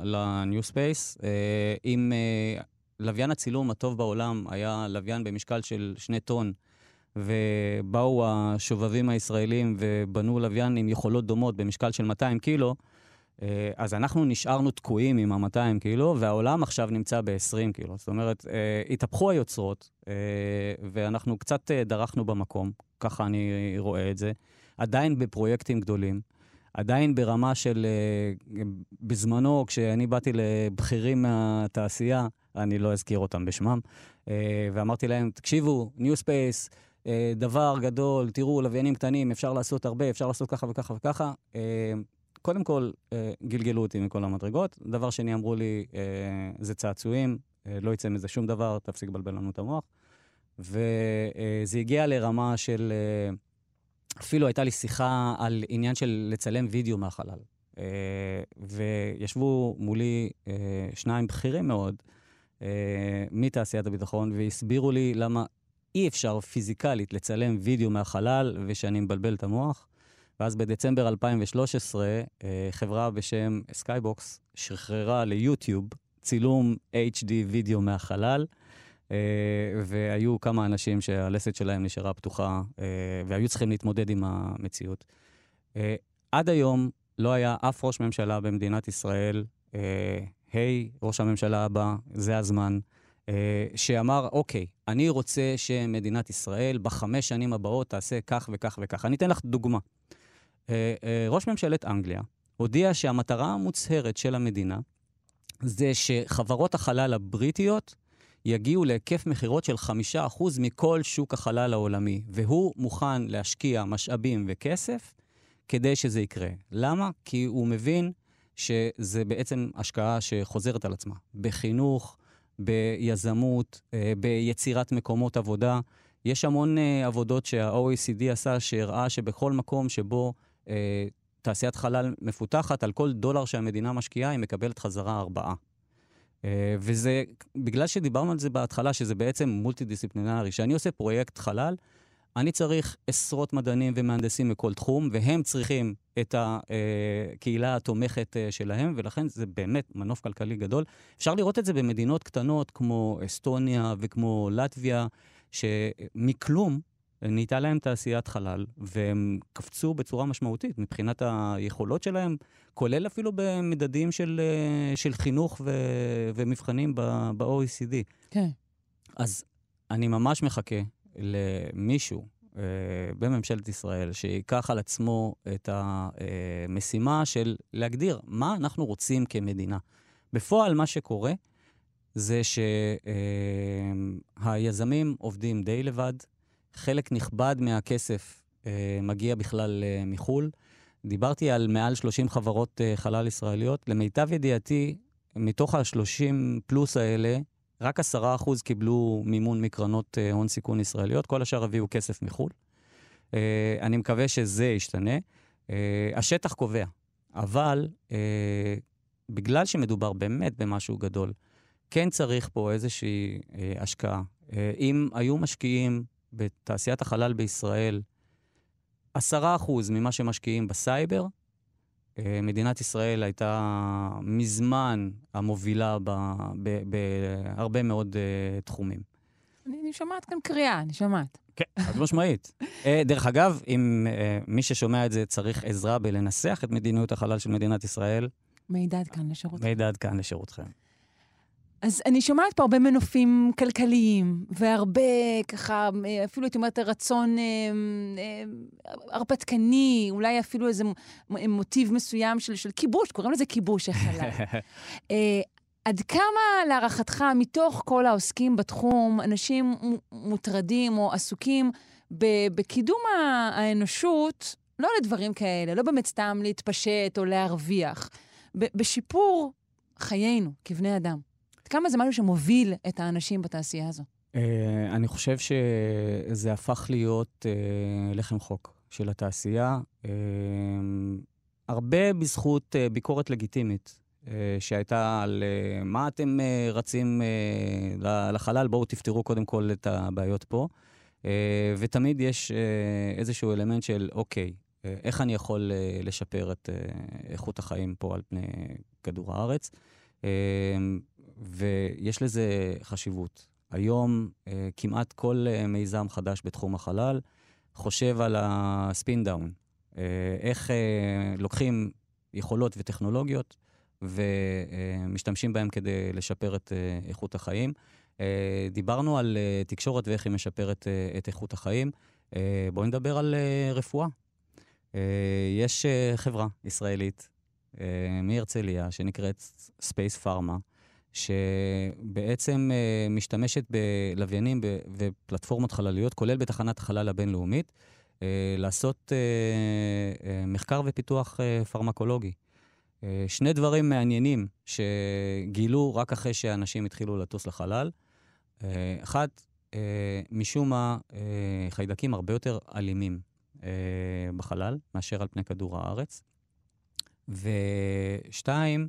ל-New Space. אה, אם אה, לוויין הצילום הטוב בעולם היה לוויין במשקל של שני טון, ובאו השובבים הישראלים ובנו לוויין עם יכולות דומות במשקל של 200 קילו, אה, אז אנחנו נשארנו תקועים עם ה-200 קילו, והעולם עכשיו נמצא ב-20 קילו. זאת אומרת, אה, התהפכו היוצרות, אה, ואנחנו קצת דרכנו במקום, ככה אני רואה את זה. עדיין בפרויקטים גדולים, עדיין ברמה של... בזמנו, כשאני באתי לבכירים מהתעשייה, אני לא אזכיר אותם בשמם, ואמרתי להם, תקשיבו, Space, אה, דבר גדול, תראו, לוויינים קטנים, אפשר לעשות הרבה, אפשר לעשות ככה וככה וככה. אה, קודם כל, אה, גלגלו אותי מכל המדרגות. דבר שני, אמרו לי, אה, זה צעצועים, אה, לא יצא מזה שום דבר, תפסיק לבלבל לנו את המוח. וזה הגיע לרמה של... אה, אפילו הייתה לי שיחה על עניין של לצלם וידאו מהחלל. אה, וישבו מולי אה, שניים בכירים מאוד אה, מתעשיית הביטחון, והסבירו לי למה אי אפשר פיזיקלית לצלם וידאו מהחלל ושאני מבלבל את המוח. ואז בדצמבר 2013, אה, חברה בשם Skybox שחררה ליוטיוב צילום HD וידאו מהחלל, אה, והיו כמה אנשים שהלסת שלהם נשארה פתוחה, אה, והיו צריכים להתמודד עם המציאות. עד היום לא היה אף ראש ממשלה במדינת ישראל, היי, ראש הממשלה הבא, זה הזמן, שאמר, אוקיי, אני רוצה שמדינת ישראל בחמש שנים הבאות תעשה כך וכך וכך. אני אתן לך דוגמה. אה, אה, ראש ממשלת אנגליה הודיע שהמטרה המוצהרת של המדינה זה שחברות החלל הבריטיות יגיעו להיקף מכירות של חמישה אחוז מכל שוק החלל העולמי, והוא מוכן להשקיע משאבים וכסף כדי שזה יקרה. למה? כי הוא מבין שזה בעצם השקעה שחוזרת על עצמה. בחינוך, ביזמות, אה, ביצירת מקומות עבודה. יש המון אה, עבודות שה-OECD עשה שהראה שבכל מקום שבו אה, תעשיית חלל מפותחת, על כל דולר שהמדינה משקיעה, היא מקבלת חזרה ארבעה. וזה, בגלל שדיברנו על זה בהתחלה, שזה בעצם מולטי-דיסציפלינרי, כשאני עושה פרויקט חלל, אני צריך עשרות מדענים ומהנדסים מכל תחום, והם צריכים את הקהילה התומכת אה, שלהם, ולכן זה באמת מנוף כלכלי גדול. אפשר לראות את זה במדינות קטנות כמו אסטוניה וכמו לטביה, שמכלום נהייתה להם תעשיית חלל, והם קפצו בצורה משמעותית מבחינת היכולות שלהם, כולל אפילו במדדים של, אה, של חינוך ו, ומבחנים ב-OECD. כן. אז אני ממש מחכה למישהו אה, בממשלת ישראל שייקח על עצמו את המשימה של להגדיר מה אנחנו רוצים כמדינה. בפועל, מה שקורה זה שהיזמים עובדים די לבד, חלק נכבד מהכסף אה, מגיע בכלל אה, מחו"ל. דיברתי על מעל 30 חברות חלל ישראליות. למיטב ידיעתי, מתוך ה-30 פלוס האלה, רק 10% קיבלו מימון מקרנות אה, הון סיכון ישראליות, כל השאר הביאו כסף מחו"ל. אה, אני מקווה שזה ישתנה. אה, השטח קובע, אבל בגלל שמדובר באמת במשהו גדול, כן צריך פה איזושהי השקעה. אם היו משקיעים בתעשיית החלל בישראל 10% ממה שמשקיעים בסייבר, מדינת ישראל הייתה מזמן המובילה בהרבה מאוד uh, תחומים. אני, אני שומעת כאן קריאה, אני שומעת. כן, חד משמעית. uh, דרך אגב, אם מי ששומע את זה צריך עזרה בלנסח את מדיניות החלל של מדינת ישראל, מידע עד כאן לשירותכם. מידע עד כאן לשירותכם. אז אני שומעת פה הרבה מנופים כלכליים, והרבה ככה, אפילו הייתי אומרת, רצון הרפתקני, אולי אפילו איזה מוטיב מסוים של, של כיבוש, קוראים לזה כיבוש החלל. עד כמה להערכתך, מתוך כל העוסקים בתחום, אנשים מוטרדים או עסוקים בקידום האנושות, לא לדברים כאלה, לא באמת סתם להתפשט או להרוויח, בשיפור חיינו כבני אדם? כמה זה משהו שמוביל את האנשים בתעשייה הזו? Uh, אני חושב שזה הפך להיות uh, לחם חוק של התעשייה, uh, הרבה בזכות ביקורת לגיטימית שהייתה על מה אתם רצים לחלל, בואו תפתרו קודם כל את הבעיות פה. ותמיד יש איזשהו אלמנט של, אוקיי, איך אני יכול לשפר את איכות החיים פה על פני כדור הארץ. ויש לזה חשיבות. היום אה, כמעט כל אה, מיזם חדש בתחום החלל חושב על הספין דאון. אה, איך לוקחים יכולות וטכנולוגיות ומשתמשים בהם כדי לשפר את איכות החיים. דיברנו על תקשורת ואיך היא משפרת את איכות החיים. בואו נדבר על אה, רפואה. אה, יש חברה ישראלית מהרצליה שנקראת Space Pharma. שבעצם uh, משתמשת בלוויינים ופלטפורמות חלליות, כולל בתחנת החלל הבינלאומית, אה, לעשות אה, אה, מחקר ופיתוח אה, פרמקולוגי. אה, שני דברים מעניינים שגילו רק אחרי שאנשים התחילו לטוס לחלל. אה, אה, משום מה, אה, חיידקים הרבה יותר אלימים אה, בחלל מאשר על פני כדור הארץ. ושתיים, אה,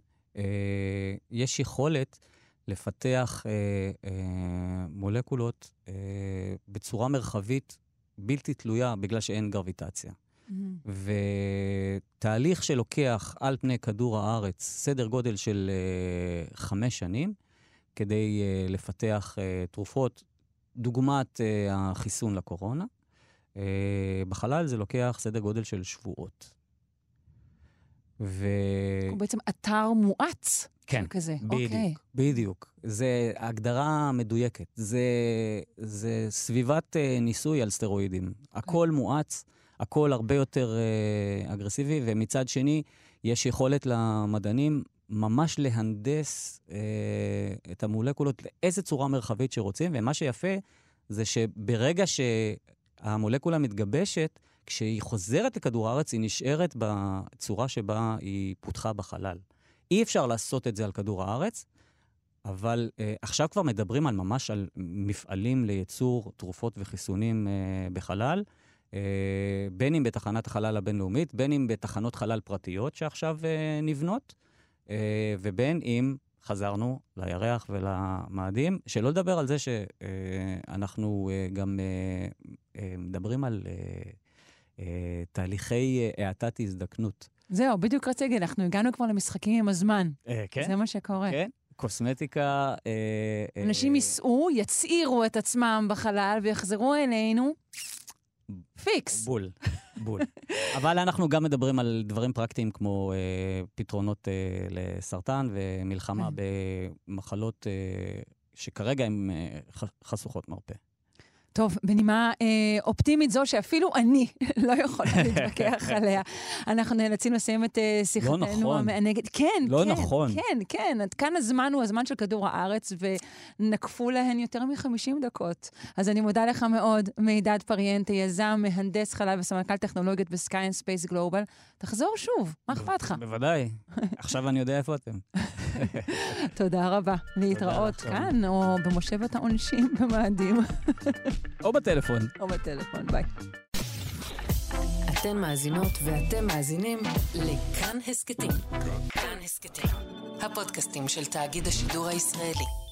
יש יכולת לפתח אה, אה, מולקולות אה, בצורה מרחבית בלתי תלויה בגלל שאין גרביטציה. ותהליך שלוקח על פני כדור הארץ סדר גודל של uh, חמש שנים כדי uh, לפתח uh, תרופות, דוגמת uh, החיסון לקורונה. Uh, בחלל זה לוקח סדר גודל של שבועות. ו... הוא בעצם אתר מואץ. כן, כזה. בדיוק, אוקיי. בדיוק. זה הגדרה מדויקת. זה, זה סביבת uh, ניסוי על סטרואידים. הכל מואץ, הכל הרבה יותר uh, אגרסיבי, ומצד שני, יש יכולת למדענים ממש להנדס uh, את המולקולות לאיזה צורה מרחבית שרוצים, ומה שיפה זה שברגע שהמולקולה מתגבשת, כשהיא חוזרת לכדור הארץ, היא נשארת בצורה שבה היא פותחה בחלל. אי אפשר לעשות את זה על כדור הארץ, אבל uh, עכשיו כבר מדברים על ממש על מפעלים לייצור תרופות וחיסונים uh, בחלל, uh, בין אם בתחנת החלל הבינלאומית, בין אם בתחנות חלל פרטיות שעכשיו uh, נבנות, uh, ובין אם חזרנו לירח ולמאדים, שלא לדבר על זה שאנחנו uh, גם uh, uh, מדברים על uh, תהליכי uh, האטת הזדקנות. זהו, בדיוק רציתי להגיד, אנחנו הגענו כבר למשחקים עם הזמן. אה, כן? זה מה שקורה. כן, קוסמטיקה... אה, אנשים אה, ייסעו, יצעירו את עצמם בחלל ויחזרו אלינו. פיקס. בול, בול. אבל אנחנו גם מדברים על דברים פרקטיים כמו אה, פתרונות אה, לסרטן ומלחמה כן. במחלות אה, שכרגע הן אה, חשוכות מרפא. טוב, בנימה אה, אופטימית זו שאפילו אני לא יכולה להתווכח עליה, אנחנו נאלצים לסיים את אה, שיחתנו נכון. המענגת. כן, לא כן, נכון. כן, כן. עד כאן הזמן הוא הזמן של כדור הארץ, ונקפו להן יותר מ-50 דקות. אז אני מודה לך מאוד, מידד פריאנטה, יזם, מהנדס חלל וסמנכ"ל טכנולוגיות ב Sky and Space Global. תחזור שוב, מה אכפת לך? בוודאי. עכשיו אני יודע איפה אתם. תודה רבה. להתראות. כאן, או במושבת העונשים במאדים, או בטלפון. או בטלפון. ביי. אתן מאזינות ואתם מאזינים לכאן הסכתים. כאן הסכתים, הפודקאסטים של תאגיד השידור הישראלי.